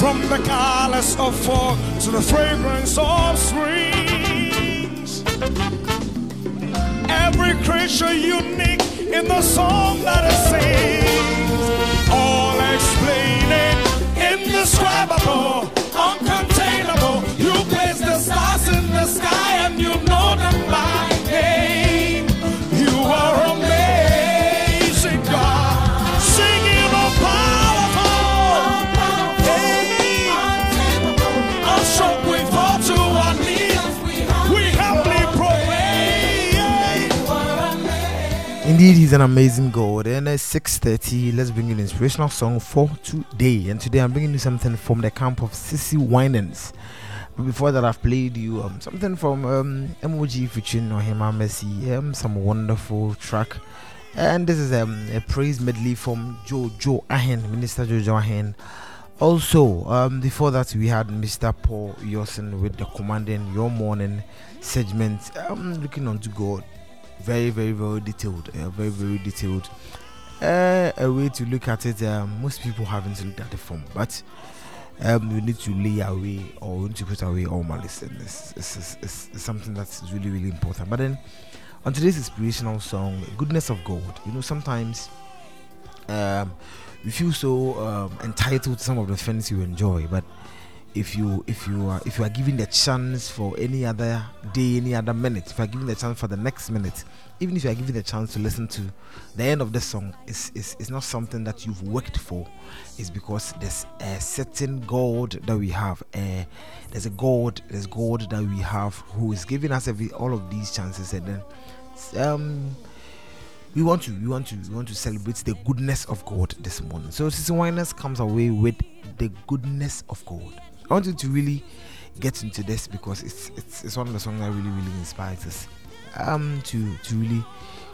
[SPEAKER 10] From the colors of fog to the fragrance of springs. Every creature unique in the song that it sings. All explaining, indescribable,
[SPEAKER 2] Indeed, he's an amazing God. And at 6.30, let's bring you an inspirational song for today. And today I'm bringing you something from the camp of CeCe Winans. Before that, I've played you um, something from um, MOG featuring Ohima Messi, um, some wonderful track. And this is um, a praise medley from Jojo Ahen, Minister Jojo Ahen. Also, um, before that, we had Mr. Paul Yosen with the commanding Your Morning segment, um, looking unto God. Very, very, very detailed. Uh, very, very detailed. Uh, a way to look at it, um, most people haven't looked at the form, but um, we need to lay away or we need to put away all malice. And it's, it's, it's, it's, something that's really, really important. But then, on today's inspirational song, Goodness of God, you know, sometimes um, you feel so um, entitled to some of the things you enjoy, but if you if you are if you are given the chance for any other day, any other minute, if you are given the chance for the next minute, even if you are given the chance to listen to the end of the song, it's, it's, it's not something that you've worked for. It's because there's a certain God that we have. Uh, there's a God, there's God that we have who is giving us every all of these chances, and then um we want to we want to we want to celebrate the goodness of God this morning. So Sister Winers comes away with the goodness of God. I want you to really get into this because it's it's, it's one of the songs that really really inspires us um to to really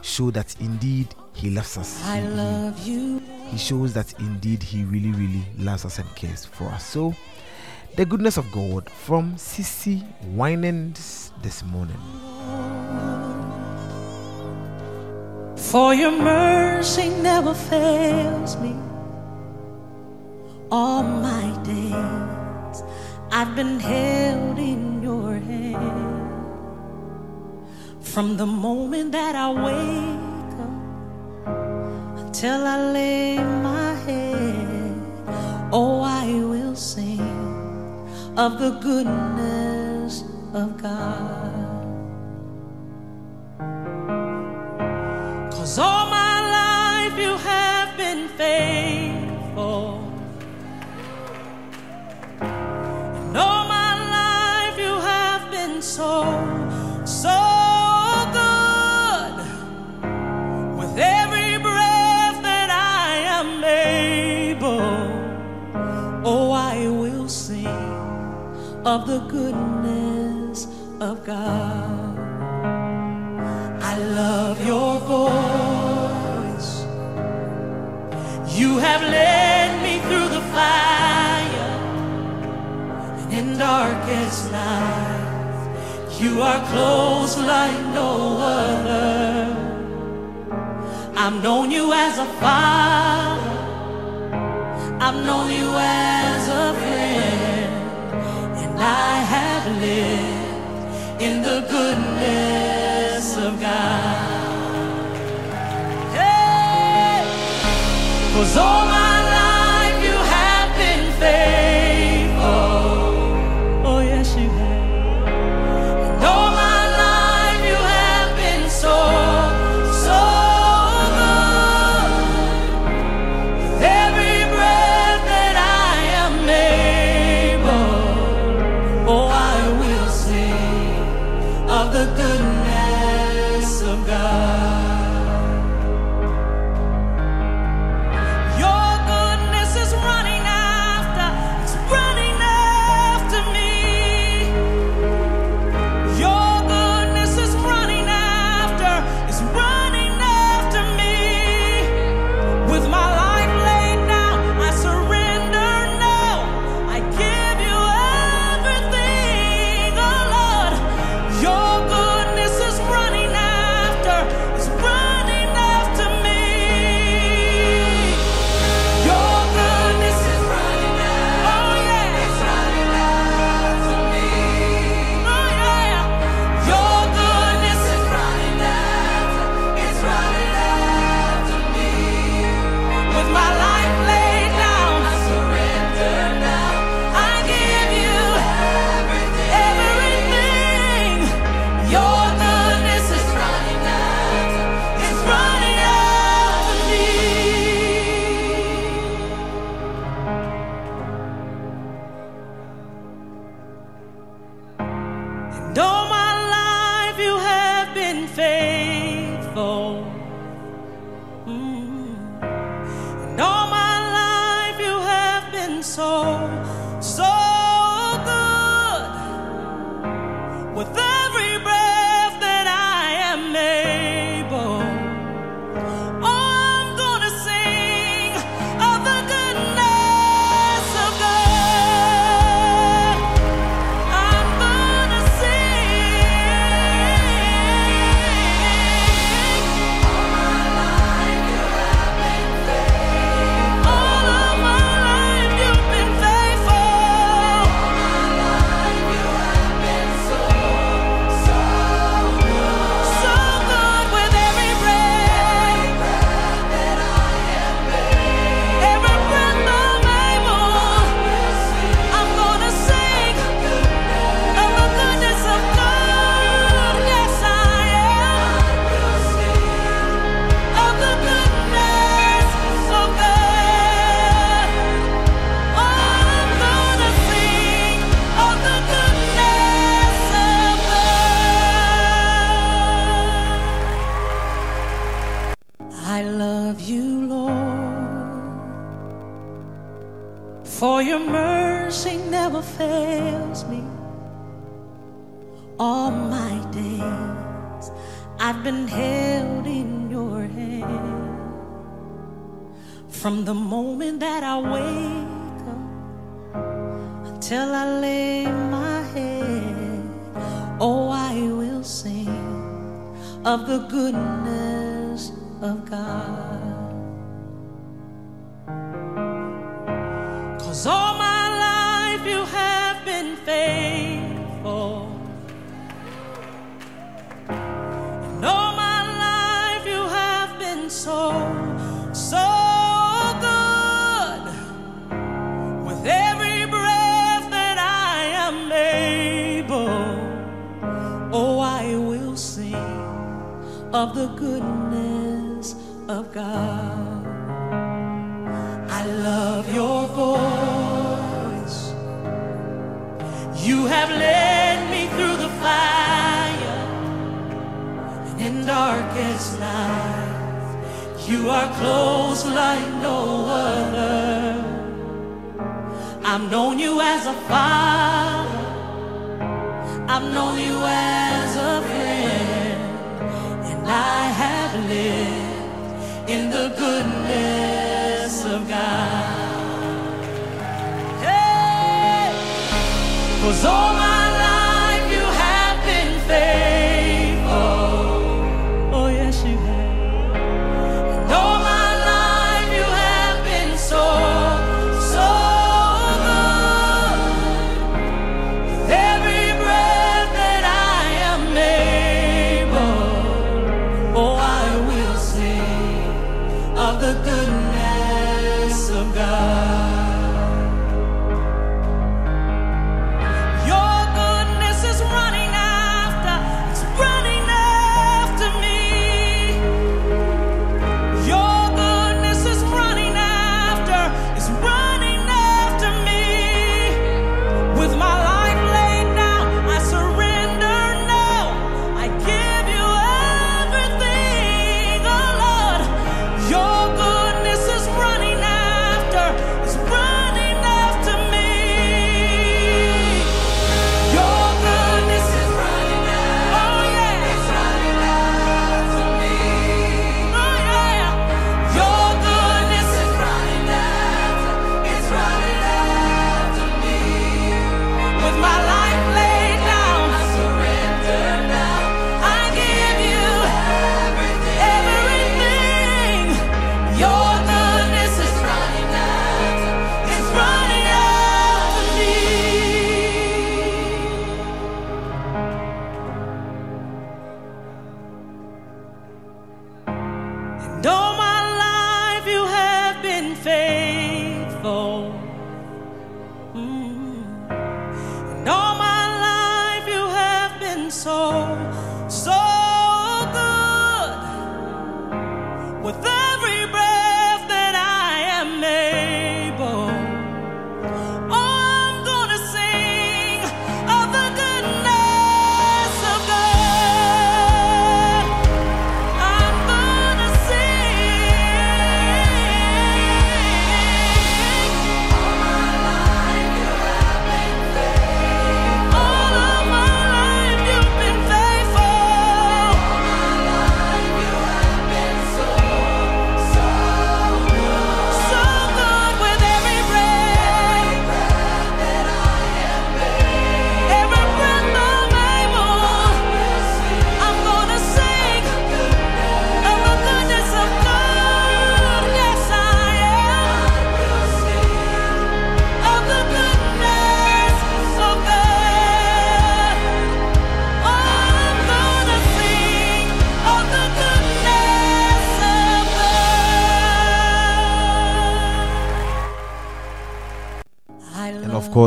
[SPEAKER 2] show that indeed he loves us.
[SPEAKER 11] I
[SPEAKER 2] He-
[SPEAKER 11] love you.
[SPEAKER 2] He shows that indeed he really really loves us and cares for us. So the goodness of God from CeCe Winans this morning.
[SPEAKER 11] For your mercy never fails me. All my days I've been held in your hand. From the moment that I wake up until I lay my head, oh, I will sing of the goodness of God. Cause all my life you have been faithful. So, so good. With every breath that I am able, oh, I will sing of the goodness of God. You are close like no other. I've known you as a father. I've known you as a friend. And I have lived in the goodness of God. Hey! Cause all my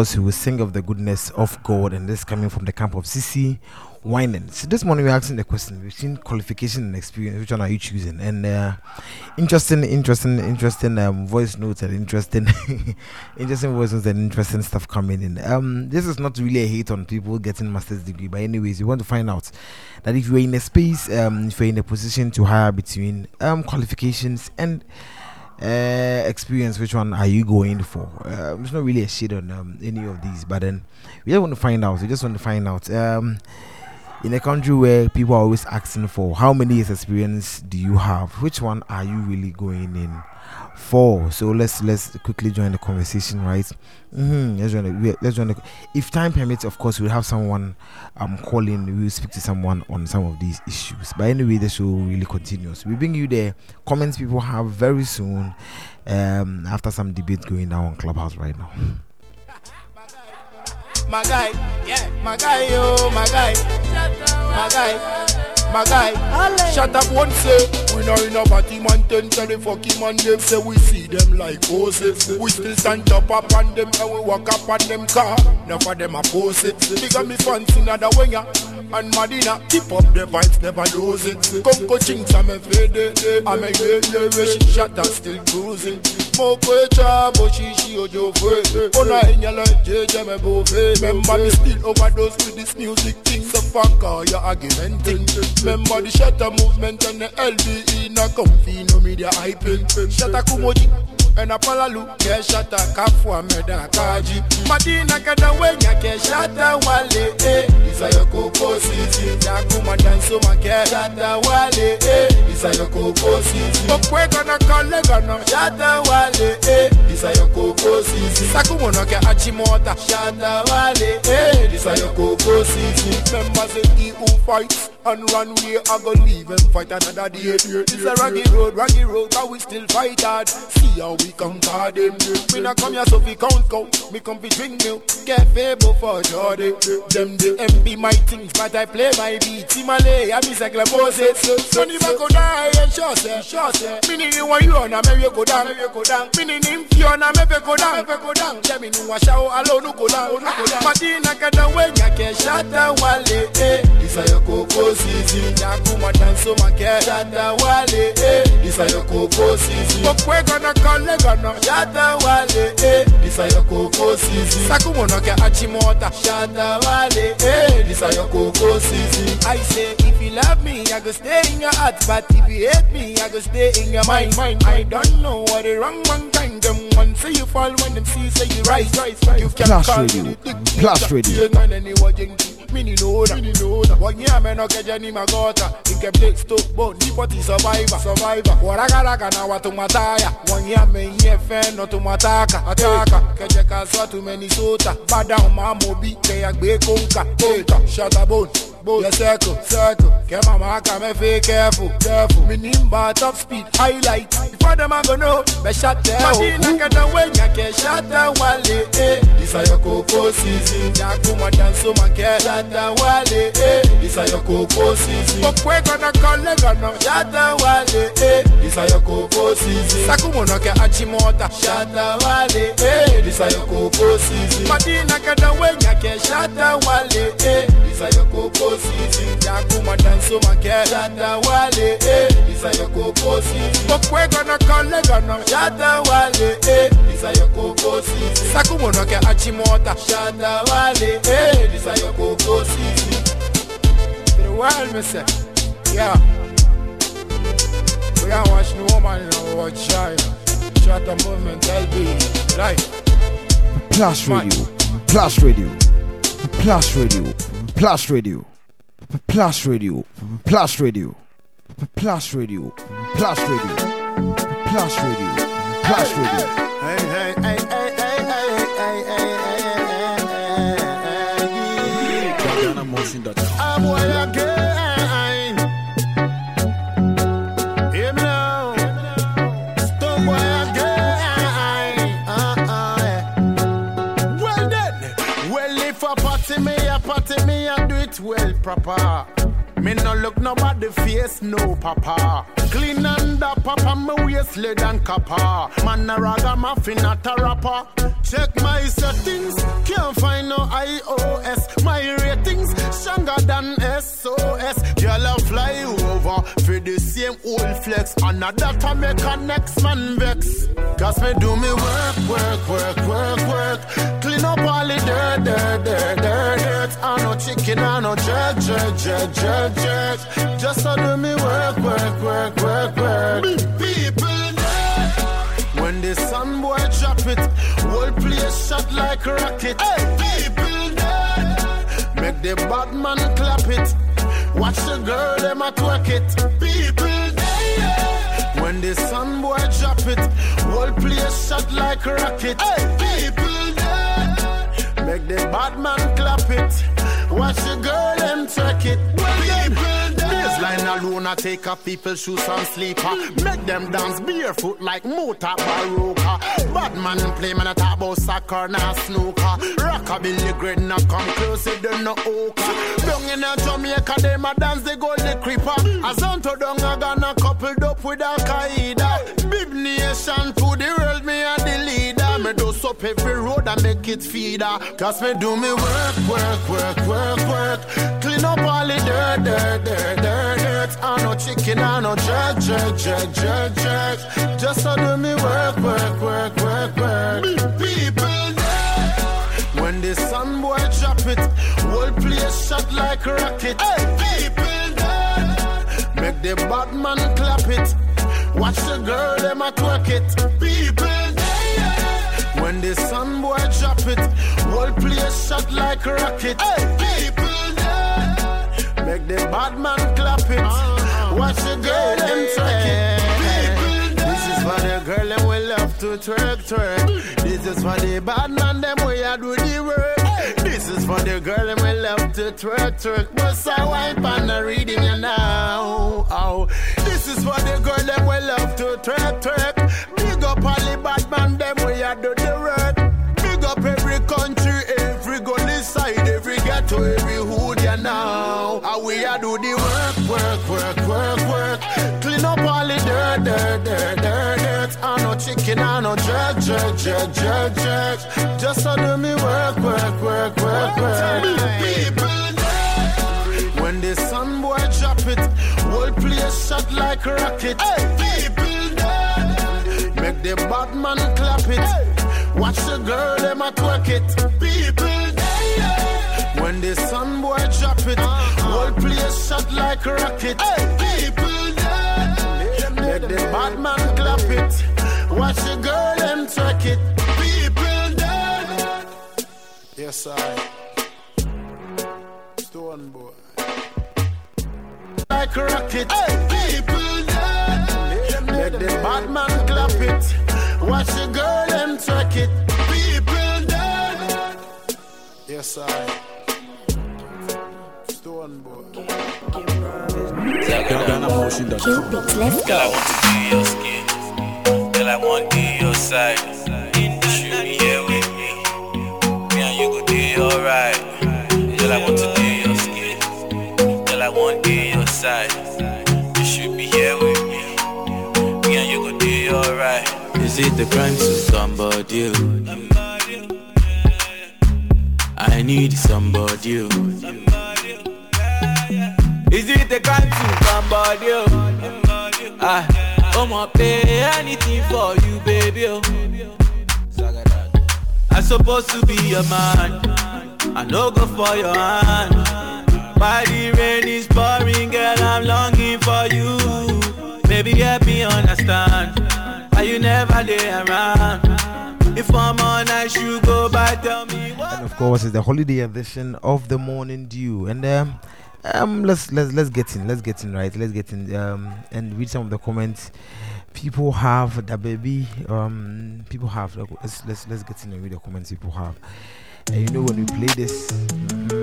[SPEAKER 2] course, we will sing of the goodness of God, and this coming from the camp of CeCe Winan. So this morning we're asking the question We've seen qualification and experience, which one are you choosing? And uh, interesting, interesting, interesting um, voice notes and interesting, interesting voices and interesting stuff coming in. Um, this is not really a hate on people getting master's degree, but anyways, you want to find out that if you're in a space, um, if you're in a position to hire between um, qualifications and uh, experience, which one are you going for? Uh, it's not really a shit on um, any of these, but then we just want to find out. We just want to find out. Um, in a country where people are always asking for how many years experience do you have, which one are you really going in for? So let's let's quickly join the conversation, right? Mm-hmm. Let's join. The, let's join. The, if time permits, of course, we'll have someone um calling. We will speak to someone on some of these issues. But anyway, the show really continues. We bring you the comments people have very soon. Um, after some debate going down on Clubhouse right now.
[SPEAKER 3] My guy, yeah, my guy, yo, my guy, my guy, my guy. Shut up one say, we know in a party man ten tell the fucking man them say we see them like horses. We still stand up up on them and we walk up on them car. Now for them a pose it. Bigger me fancy another winger. And Madina, keep up the vibes, never lose it. Come coaching, I'm a fade, I'm a good, shut up, still cruising. Mokwe chabo shishi ojo fwe. Ona enyala jeje me bofe Remember me still overdose with this music thing. So fuck all oh, your argumenting. Remember the shutter movement and the LBE Na comfy no media hyping. Shata kumoji enapalalu keshata kafua meda kaji madina kadawenya keshata wale eh isayokoko sisi jakuma dansoma keshata wale eh isayokoko sisi. Okwegana kalegana Shatta Wale eh isayokoko sisi. Sakumonoke achimota Shatta Wale eh isayokoko sisi. Members in eu fights and run way I go leave and fight another day. It's a rugged road rugged road but we still fight hard. See how we conquer them. Me not come here so we count count me come fi drink milk. Get fable for Jordan. Them the MB my things but I play my beat. Timale I be like Moses. So ni ba go die and sure say sure say me ni ni one you on a me go down. Me go down. Me ni ni fi on a me go down. Me go down. Yeah me ni wa shout alone go down. Ah, ah. Go down Madina kada wenya ke Shatta Wale isa yo koko sisi yakuma danso make Shatta Wale eh. Isa yo koko sisi okwe gonna kale gonna Shatta Wale eh. Isa yo koko sisi sakumono ke achimota Shatta Wale eh. Isa yo koko sisi I say if you love me I go stay in your heart. But if you hate me I go stay in your mind. Mind I don't know what the wrong one kind. Them one say you fall when them see say you rise. Rise rise you can
[SPEAKER 2] Plus
[SPEAKER 3] call
[SPEAKER 2] Radio.
[SPEAKER 3] me the dick
[SPEAKER 2] Plus. Radio.
[SPEAKER 3] You know what you know that, mini know that. One year me no legend magota. Nikepte Stockbone Nipoti survivor. Survivor. Waragaraga na watu mataya wanyiamehie feno tumataka ataka kejekaswa tumenisota bada umamobi keyagbekonka ota shatabone boat. You circle, circle. Get my I me feel careful, careful. Me nimba, top speed, highlight. If Before them I go know, me shot there. Madina get away, ya ke Shatta Wale, eh. This a your cocoa season. Ya kuma danso ma ke Shatta Wale, eh. This a your cocoa season. Kokwe gonna call le gonna shot the wale, eh. This a your cocoa season. Sakumo no ke achimota shot the wale, eh. This a your cocoa season. Madina get away, ya ke Shatta Wale, eh. This a your cocoa coco season. Yakuma danso make Shatta Wale eh. This a your coco season. Okwe gonna kale gonna Shatta Wale eh. This a your season. Sakumono ke achimota Shatta Wale eh. This a your coco season. To the me say, yeah. We are watch no woman in our China. Shut the movement, LB. Life.
[SPEAKER 2] Plus Radio. Plus Radio. Plus Radio. Plus Radio. Plus Radio. Plus Radio. Plus Radio. Plus Radio. Plus Radio. Plus Radio.
[SPEAKER 3] Hey, hey, hey, hey, hey, hey, hey, hey, hey, hey, hey, hey. I'm well again. Proper. Me no look nobody face, no papa. Clean and papa, me waist lead and copper. Man a ragamuffin, not a rapper. Check my settings, can't find no iOS. My ratings stronger than SOS. Girl a fly over for the same old flex. And a that a make a next man vex. Cause me do me work, work, work, work, work no poly dirt, dirt, dirt, dirt, dirt. I no chicken, I no jerk, jerk, jerk, jerk, jerk. Just so do me work, work, work, work, work. People know when the sun boy drop it, whole place shot
[SPEAKER 12] like a rocket. Hey, people know make the bad man clap it. Watch the girl them at twerk it. People know when the sun boy drop it, whole place shot like a rocket. Hey, people make the bad man clap it. Watch the girl, them twerk it. People. Baseline alone, I take off people's shoes and sleeper. Make them dance barefoot like Mota Baroka. Bad man play, man, I talk about soccer, now snooker. Rockabilly great, not come close, it don't know oka. Down in a Jamaica, they ma dance, they go the creeper. As on to down, I gonna coupled up with Al Qaeda. Big nation to the world, me a leader. Me do up every road and make it feeder. Cause me do me work, work, work, work, work. Clean up all the dirt, dirt, dirt, dirt, dirt. I no chicken, I no jerk, jerk, jerk, jerk, jerk. Just so do me work, work, work, work, work. People there. When the sun boy drop it, whole place shot like a rocket. Hey, people there. Make the bad man clap it. Watch the girl, them a twerk it. People there. When the sun boy drop it, whole place shot like a rocket. People there. Make the bad man clap it. Uh-huh. Watch the girl, them twerk it. People there. This is for the girl, them we love to twerk, twerk. This is for the bad man, them we a do the work. This is for the girl, them we love to twerk, twerk. But I wipe on the reading you now. Oh. This is for the girl, them we love to twerk, twerk. Big up all the bad man, them we a do the work. Every hood, you know. How we a do the work, work, work, work, work. Clean up all the dirt, dirt, dirt, dirt, dirt. I no chicken, I no jerk, jerk, jerk, jerk, jerk. Just so do me work, work, work, work, work. People. When the sun boy drop it, whole place shot like a rocket. People there. Make the bad man clap it. Watch the girl, them a twerk it. People. When the sun boy drop it, whole place shot like a rocket. People there. Make the bad man clap it. Watch the girl, them twerk it. People there. Yes, I. Stonebwoy. Like a rocket. People there. Make the bad man clap it. Watch the girl, them twerk it. People there. Yes, I. Stonebwoy.
[SPEAKER 13] Cupid's left
[SPEAKER 14] Girl, I want to be your skin. Girl, I want to be your side. You should be here with me. Me and you go do alright. Girl, I want to be your skin. Girl, I want to be your side. You should be here with me. Me and you go do alright.
[SPEAKER 15] Is it the crime to somebody? I need somebody. Is it the crime to somebody? I, I'ma pay anything for you, baby. I'm supposed to be your man. I no go for your hand. Why the rain is pouring, girl, I'm longing for you. Baby, help me understand. Why you never there around? If I'm on, I should go by. Tell me.
[SPEAKER 2] And of course, it's the holiday edition of the morning dew. And um, um, let's let's let's get in. Let's get in right. Let's get in. Um, and read some of the comments. People have the baby. Um, people have. Let's let's let's get in and read the comments people have. And you know when we play this. And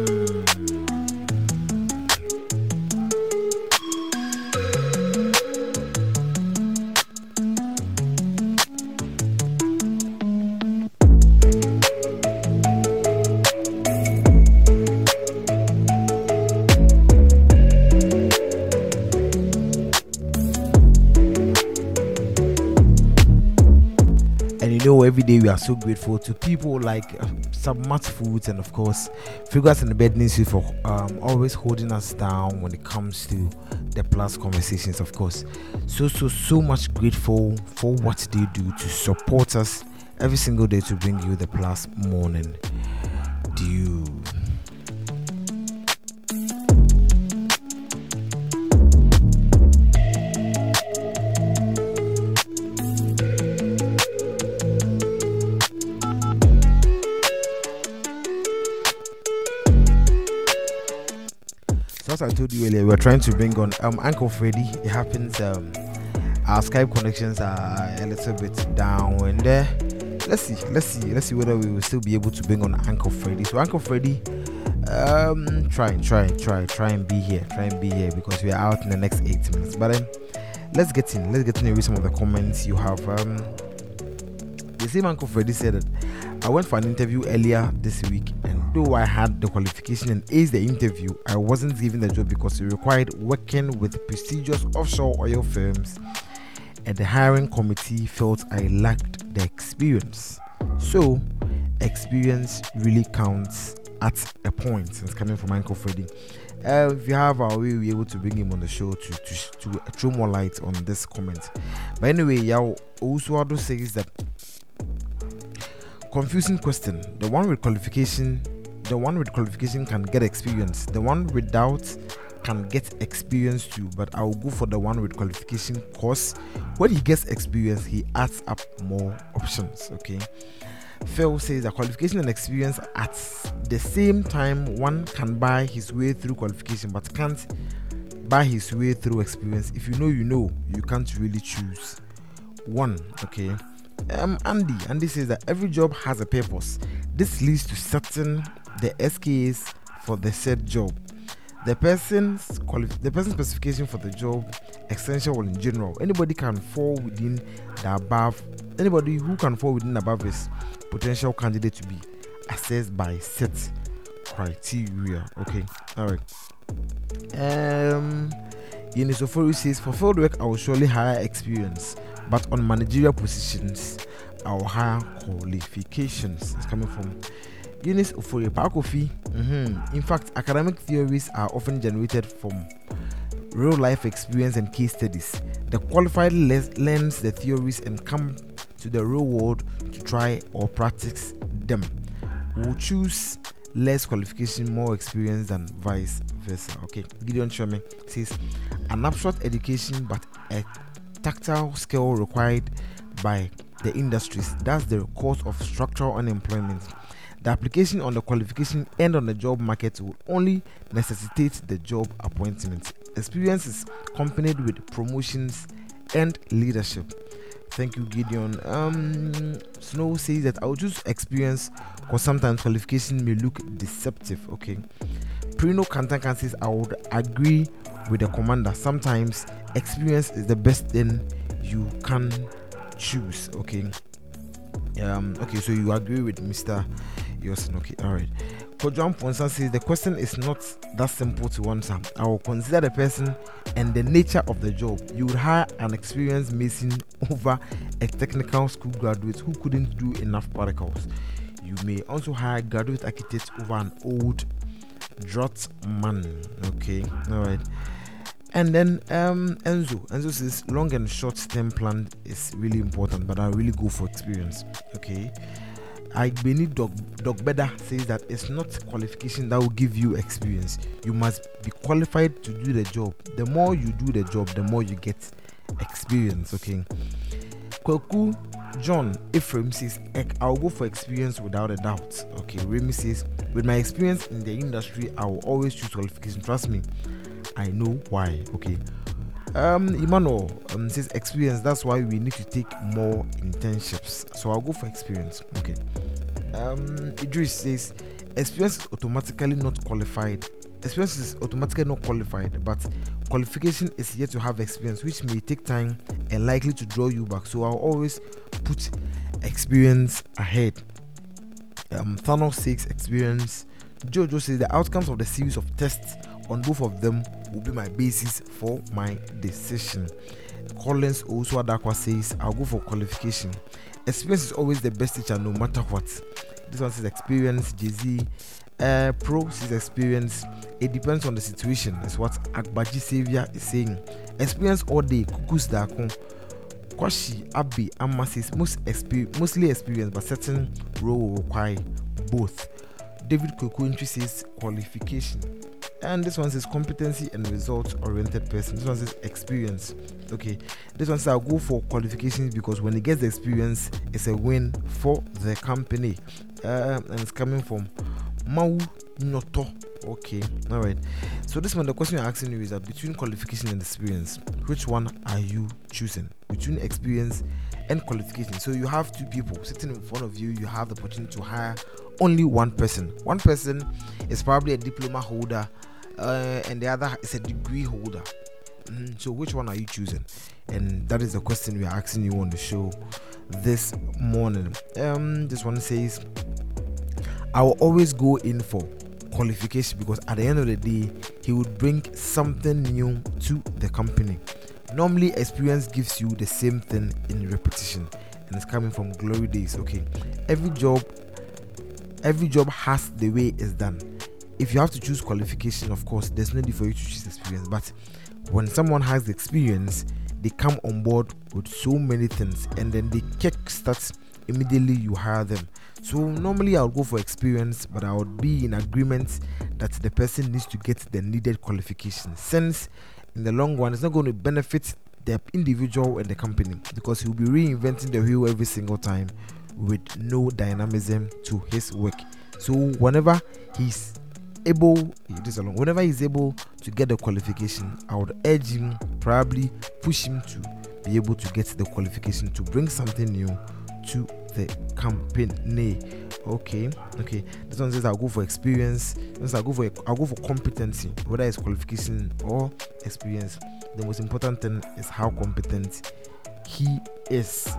[SPEAKER 2] we are so grateful to people like uh, Submat Foods and, of course, Figures in the Bed Institute for um, always holding us down when it comes to the plus conversations, of course. So, so, so much grateful for what they do to support us every single day to bring you the plus morning dew. As I told you earlier, we're trying to bring on um Uncle Freddy. It happens um our Skype connections are a little bit down and there. Let's see, let's see, let's see whether we will still be able to bring on Uncle Freddy. So Uncle Freddy, um try, try, try, try and be here, try and be here because we are out in the next eight minutes. But then let's get in, let's get in read some of the comments you have. Um the same Uncle Freddy said that I went for an interview earlier this week, though I had the qualification and aced the interview, I wasn't given the job because it required working with prestigious offshore oil firms, and the hiring committee felt I lacked the experience. So, experience really counts at a point. It's coming from Uncle Freddy. Uh, if you have our way, we'll be able to bring him on the show to, to, to throw more light on this comment. But anyway, Yao also says that confusing question. The one with qualification, the one with qualification can get experience. The one without can get experience too. But I'll go for the one with qualification because when he gets experience, he adds up more options. Okay. Phil says that qualification and experience at the same time one can buy his way through qualification but can't buy his way through experience. If you know, you know, you can't really choose one. Okay um, Andy. Andy says that every job has a purpose. This leads to setting the SKAs for the said job. The person's quali- the person's specification for the job, essential in general. Anybody can fall within the above. Anybody who can fall within the above is potential candidate to be assessed by set criteria. Okay, all right. Um, Yenisofori says for field work, I will surely hire experience but on managerial positions, our higher qualifications. It's coming from Eunice Ofoye Pakofi. Mm-hmm. In fact, academic theories are often generated from real life experience and case studies. The qualified le- learns the theories and come to the real world to try or practice them. We'll choose less qualification, more experience than vice versa. Okay, Gideon Sherman says an abstract education but a tactile skill required by the industries. That's the cause of structural unemployment. The application on the qualification and on the job market will only necessitate the job appointment. Experience is accompanied with promotions and leadership. Thank you, Gideon. Um, Snow says that I'll choose experience because sometimes qualification may look deceptive. Okay. Prino Kantankan says I would agree with the commander. Sometimes experience is the best thing you can choose. Okay. Um. Okay. So you agree with Mister Yosin? Okay. All right. Kojan Ponsa says the question is not that simple to answer. I will consider the person and the nature of the job. You would hire an experienced mason over a technical school graduate who couldn't do enough particles. You may also hire graduate architect over an old drought man. Okay, all right. And then um, Enzo, Enzo says long and short term plan is really important, but I really go for experience. Okay. I believe Doc, Beda says that it's not qualification that will give you experience. You must be qualified to do the job. The more you do the job, the more you get experience. Okay. Kweku John Ephraim says, I'll go for experience without a doubt. Okay. Remy says, with my experience in the industry, I will always choose qualification. Trust me, I know why. Okay. Um, Emmanuel um, says experience. That's why we need to take more internships. So I'll go for experience. Okay. Um, Idris says experience is automatically not qualified. Experience is automatically not qualified, but qualification is yet to have experience, which may take time and likely to draw you back. So I'll always put experience ahead. Um, Thanos says experience. Jojo says the outcomes of the series of tests on both of them will be my basis for my decision. Collins also Adakwa says I'll go for qualification. Experience is always the best teacher no matter what. This one says experience, Jay-Z. Uh, pro experience. It depends on the situation. Is what Akbaji Savior is saying. Experience all day, kukus dako. Kwashi, Abi, Amma says most exper- mostly experience, but certain role will require both. David Kokunchi says qualification. And this one says competency and results oriented person. This one says experience. Okay. This one says I'll go for qualifications because when he gets the experience, it's a win for the company. Uh, and it's coming from Mau Noto. Okay, all right. So this one, the question I'm asking you is that between qualification and experience, which one are you choosing? Between experience and qualification. So you have two people sitting in front of you. You have the opportunity to hire only one person. One person is probably a diploma holder, uh, and the other is a degree holder. Mhm. So which one are you choosing? And that is the question we are asking you on the show this morning. Um, this one says, I will always go in for qualification because at the end of the day, he would bring something new to the company. Normally, experience gives you the same thing in repetition, and it's coming from glory days. Okay, every job, every job has the way it's done. If you have to choose qualification, of course, there's no need for you to choose experience. But when someone has experience, they come on board with so many things, and then they kick start immediately you hire them. So normally I would go for experience, but I would be in agreement that the person needs to get the needed qualification. Since in the long run, it's not going to benefit the individual and the company because he'll be reinventing the wheel every single time with no dynamism to his work. So whenever he's able, whenever he's able to get the qualification, I would urge him, probably push him to be able to get the qualification to bring something new to the company. Okay, okay. This one says I'll go for experience. This I'll go for I'll go for competency, whether it's qualification or experience. The most important thing is how competent he is.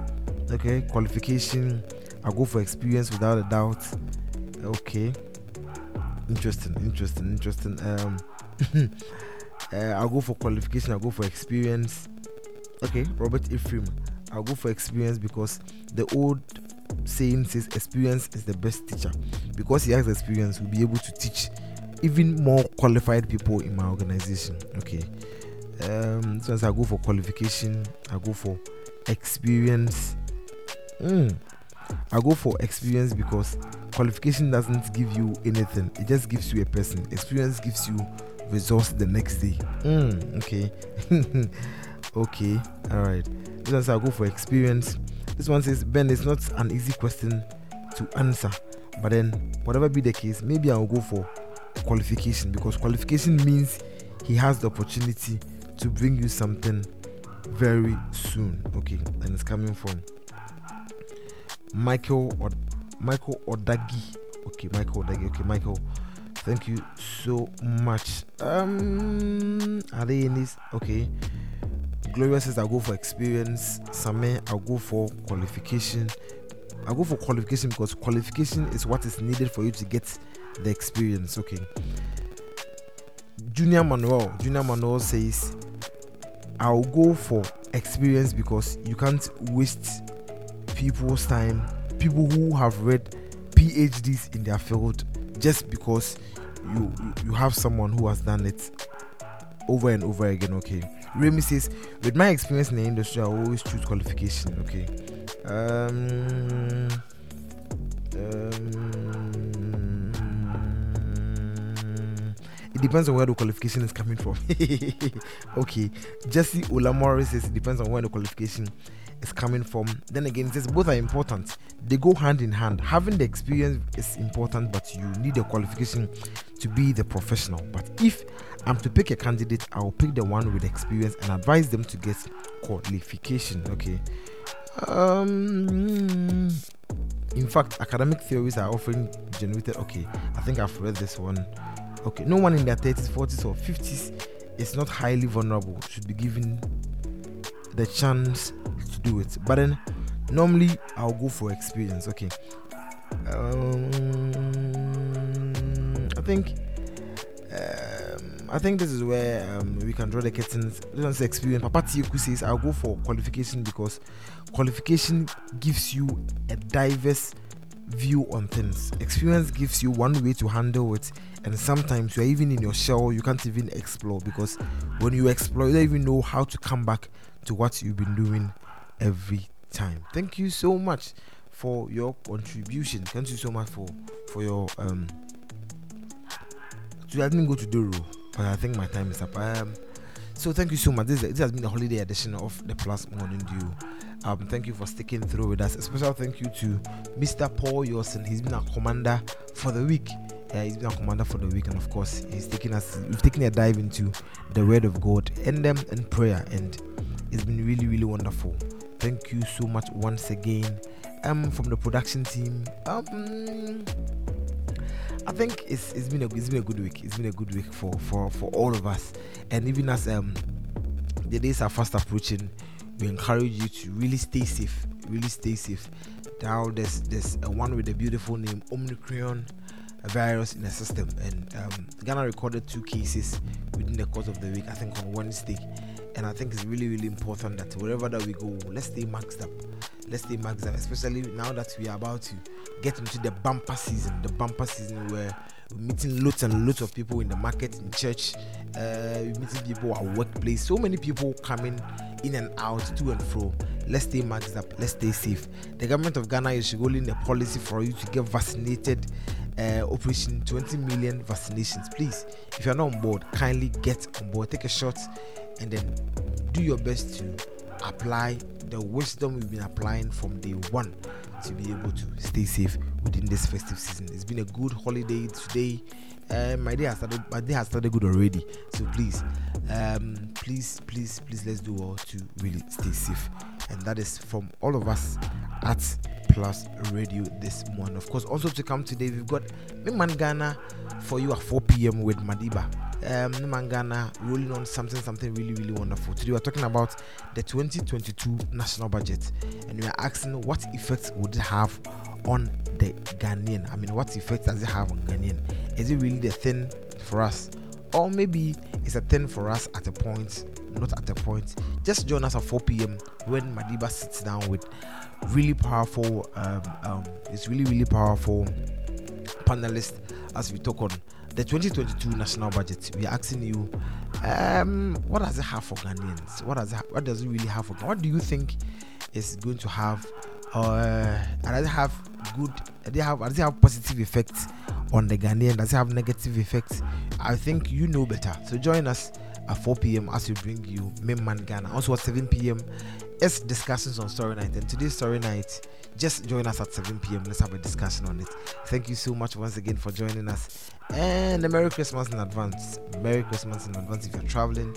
[SPEAKER 2] Okay, qualification. I'll go for experience without a doubt. Okay, interesting, interesting, interesting. Um, uh, I'll go for qualification. I'll go for experience. Okay, Robert Ephraim. I'll go for experience because the old saying says experience is the best teacher. Because he has experience, we'll be able to teach even more qualified people in my organization. Okay. Um, so as I go for qualification, I go for experience. Mm. I go for experience because qualification doesn't give you anything, it just gives you a person. Experience gives you results the next day. Mm, okay. okay. All right. This one says I'll go for experience. This one says Ben, it's not an easy question to answer, but then whatever be the case, maybe I'll go for qualification because qualification means he has the opportunity to bring you something very soon. Okay, and it's coming from Michael or Michael Odagi. Okay, Michael Odagi. Okay, Michael. Thank you so much. Um, are they in this? Okay. Gloria says I'll go for experience. Same, I'll go for qualification. I'll go for qualification because qualification is what is needed for you to get the experience. Okay. Junior Manuel. Junior Manuel says I'll go for experience because you can't waste people's time. People who have read PhDs in their field just because you you have someone who has done it over and over again. Okay. Remy says, with my experience in the industry, I always choose qualification. Okay. Um, um, it depends on where the qualification is coming from. okay. Jesse Olamori says it depends on where the qualification is coming from. Then again, says both are important. They go hand in hand. Having the experience is important, but you need a qualification to be the professional. But if I'm to pick a candidate, I'll pick the one with experience and advise them to get qualification. Okay. Um. In fact, academic theories are often generated. Okay, I think I've read this one. Okay, no one in their 30s, 40s, or 50s is not highly vulnerable. Should be given the chance do it. But then, normally, I'll go for experience. Okay. Um, I think. Um, I think this is where um, we can draw the curtains. One's experience. Papa Tioku says I'll go for qualification because qualification gives you a diverse view on things. Experience gives you one way to handle it, and sometimes you're even in your shell, you can't even explore because when you explore, you don't even know how to come back to what you've been doing every time. Thank you so much for your contribution. Thank you so much for for your um. So I didn't go to Duro, but I think my time is up. Um, so thank you so much. This, this has been the holiday edition of the Plus Morning Dew. Um, thank you for sticking through with us. A special thank you to Mr. Paul Yosin. He's been our commander for the week. Uh, he's been our commander for the week, and of course, he's taking us. We've taken a dive into the Word of God and them in prayer, and it's been really, really wonderful. Thank you so much once again. Um, from the production team. Um, I think it's it's been a it's been a good week. It's been a good week for for for all of us, and even as um the days are fast approaching, we encourage you to really stay safe. Really stay safe. Now there's there's a one with a beautiful name Omicron virus in the system, and um, Ghana recorded two cases within the course of the week. I think on Wednesday, and I think it's really really important that wherever that we go, let's stay maxed up. Let's stay maxed up, especially now that we are about to get into the bumper season. The bumper season where we're meeting lots and lots of people in the market, in church, uh, we're meeting people at workplace. So many people coming in and out, to and fro. Let's stay maxed up. Let's stay safe. The government of Ghana is rolling a policy for you to get vaccinated. Uh, operation 20 million vaccinations. Please, if you're not on board, kindly get on board. Take a shot and then do your best to apply the wisdom we've been applying from day one to be able to stay safe within this festive season. It's been a good holiday today. Uh, my day has started. My day has started good already. So please, um, please, please, please, let's do all to really stay safe. And that is from all of us at Plus Radio this morning. Of course, also to come today, we've got Miman Ghana for you at 4 p.m. with Madiba. Um, Miman Ghana rolling on something, something really, really wonderful. Today, we're talking about the 2022 national budget, and we are asking what effects would it have on the Ghanaian? I mean, what effect does it have on Ghanaian? Is it really the thing for us? Or maybe it's a thing for us at a point, not at a point. Just join us at 4 p.m. when Madiba sits down with really powerful, um, um, it's really, really powerful panelist as we talk on the 2022 national budget. We're asking you, um, what does it have for Ghanaians? What does it, what does it really have for? What do you think is going to have? Uh, does it have good? It have, does it have positive effects on the Ghanaian? Does it have negative effects? I think you know better. So join us at 4 p.m. as we bring you Memman Ghana. Also at 7 p.m. It's discussions on Story Night. And today's Story Night, just join us at 7 p.m. Let's have a discussion on it. Thank you so much once again for joining us. And a Merry Christmas in advance. Merry Christmas in advance if you're traveling.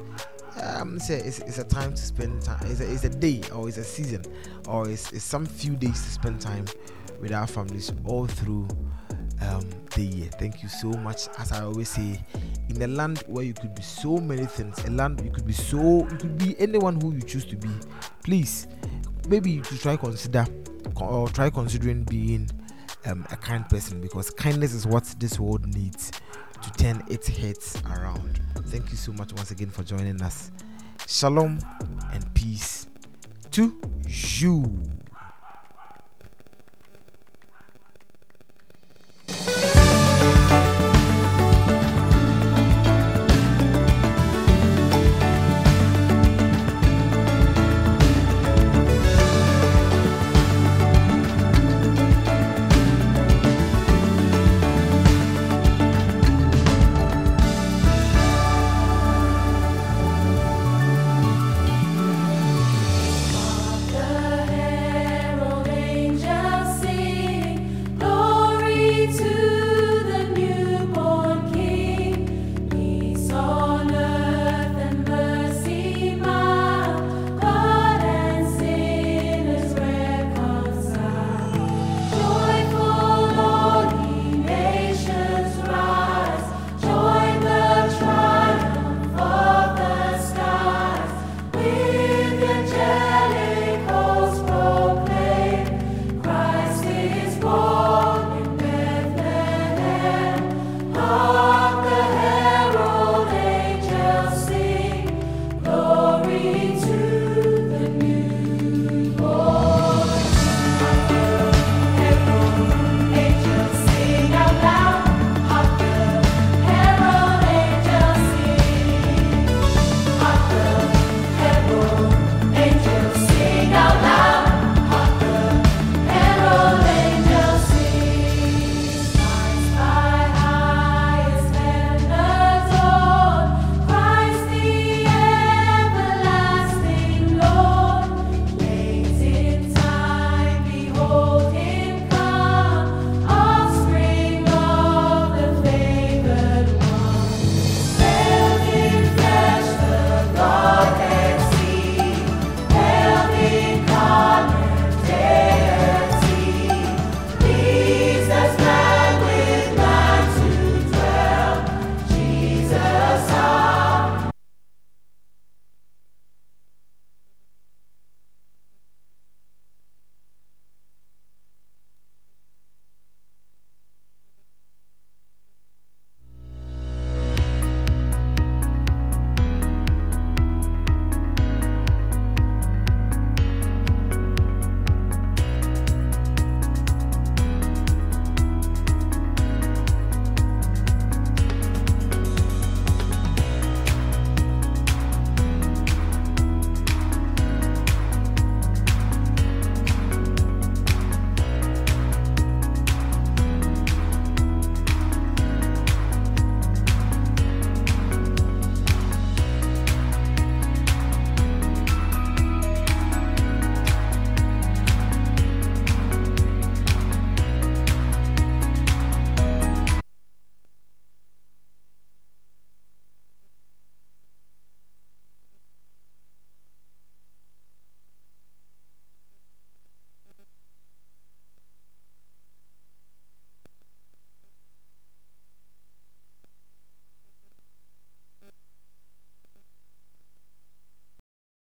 [SPEAKER 2] Um, it's a, it's, it's a time to spend time. It's a, it's a day or it's a season or it's, it's some few days to spend time with our families all through um, the year. Thank you so much. As I always say, in a land where you could be so many things, a land you could be so, you could be anyone who you choose to be. Please, maybe you should try consider or try considering being um, a kind person because kindness is what this world needs to turn its heads around. Thank you so much once again for joining us. Shalom and peace to you. Thank you.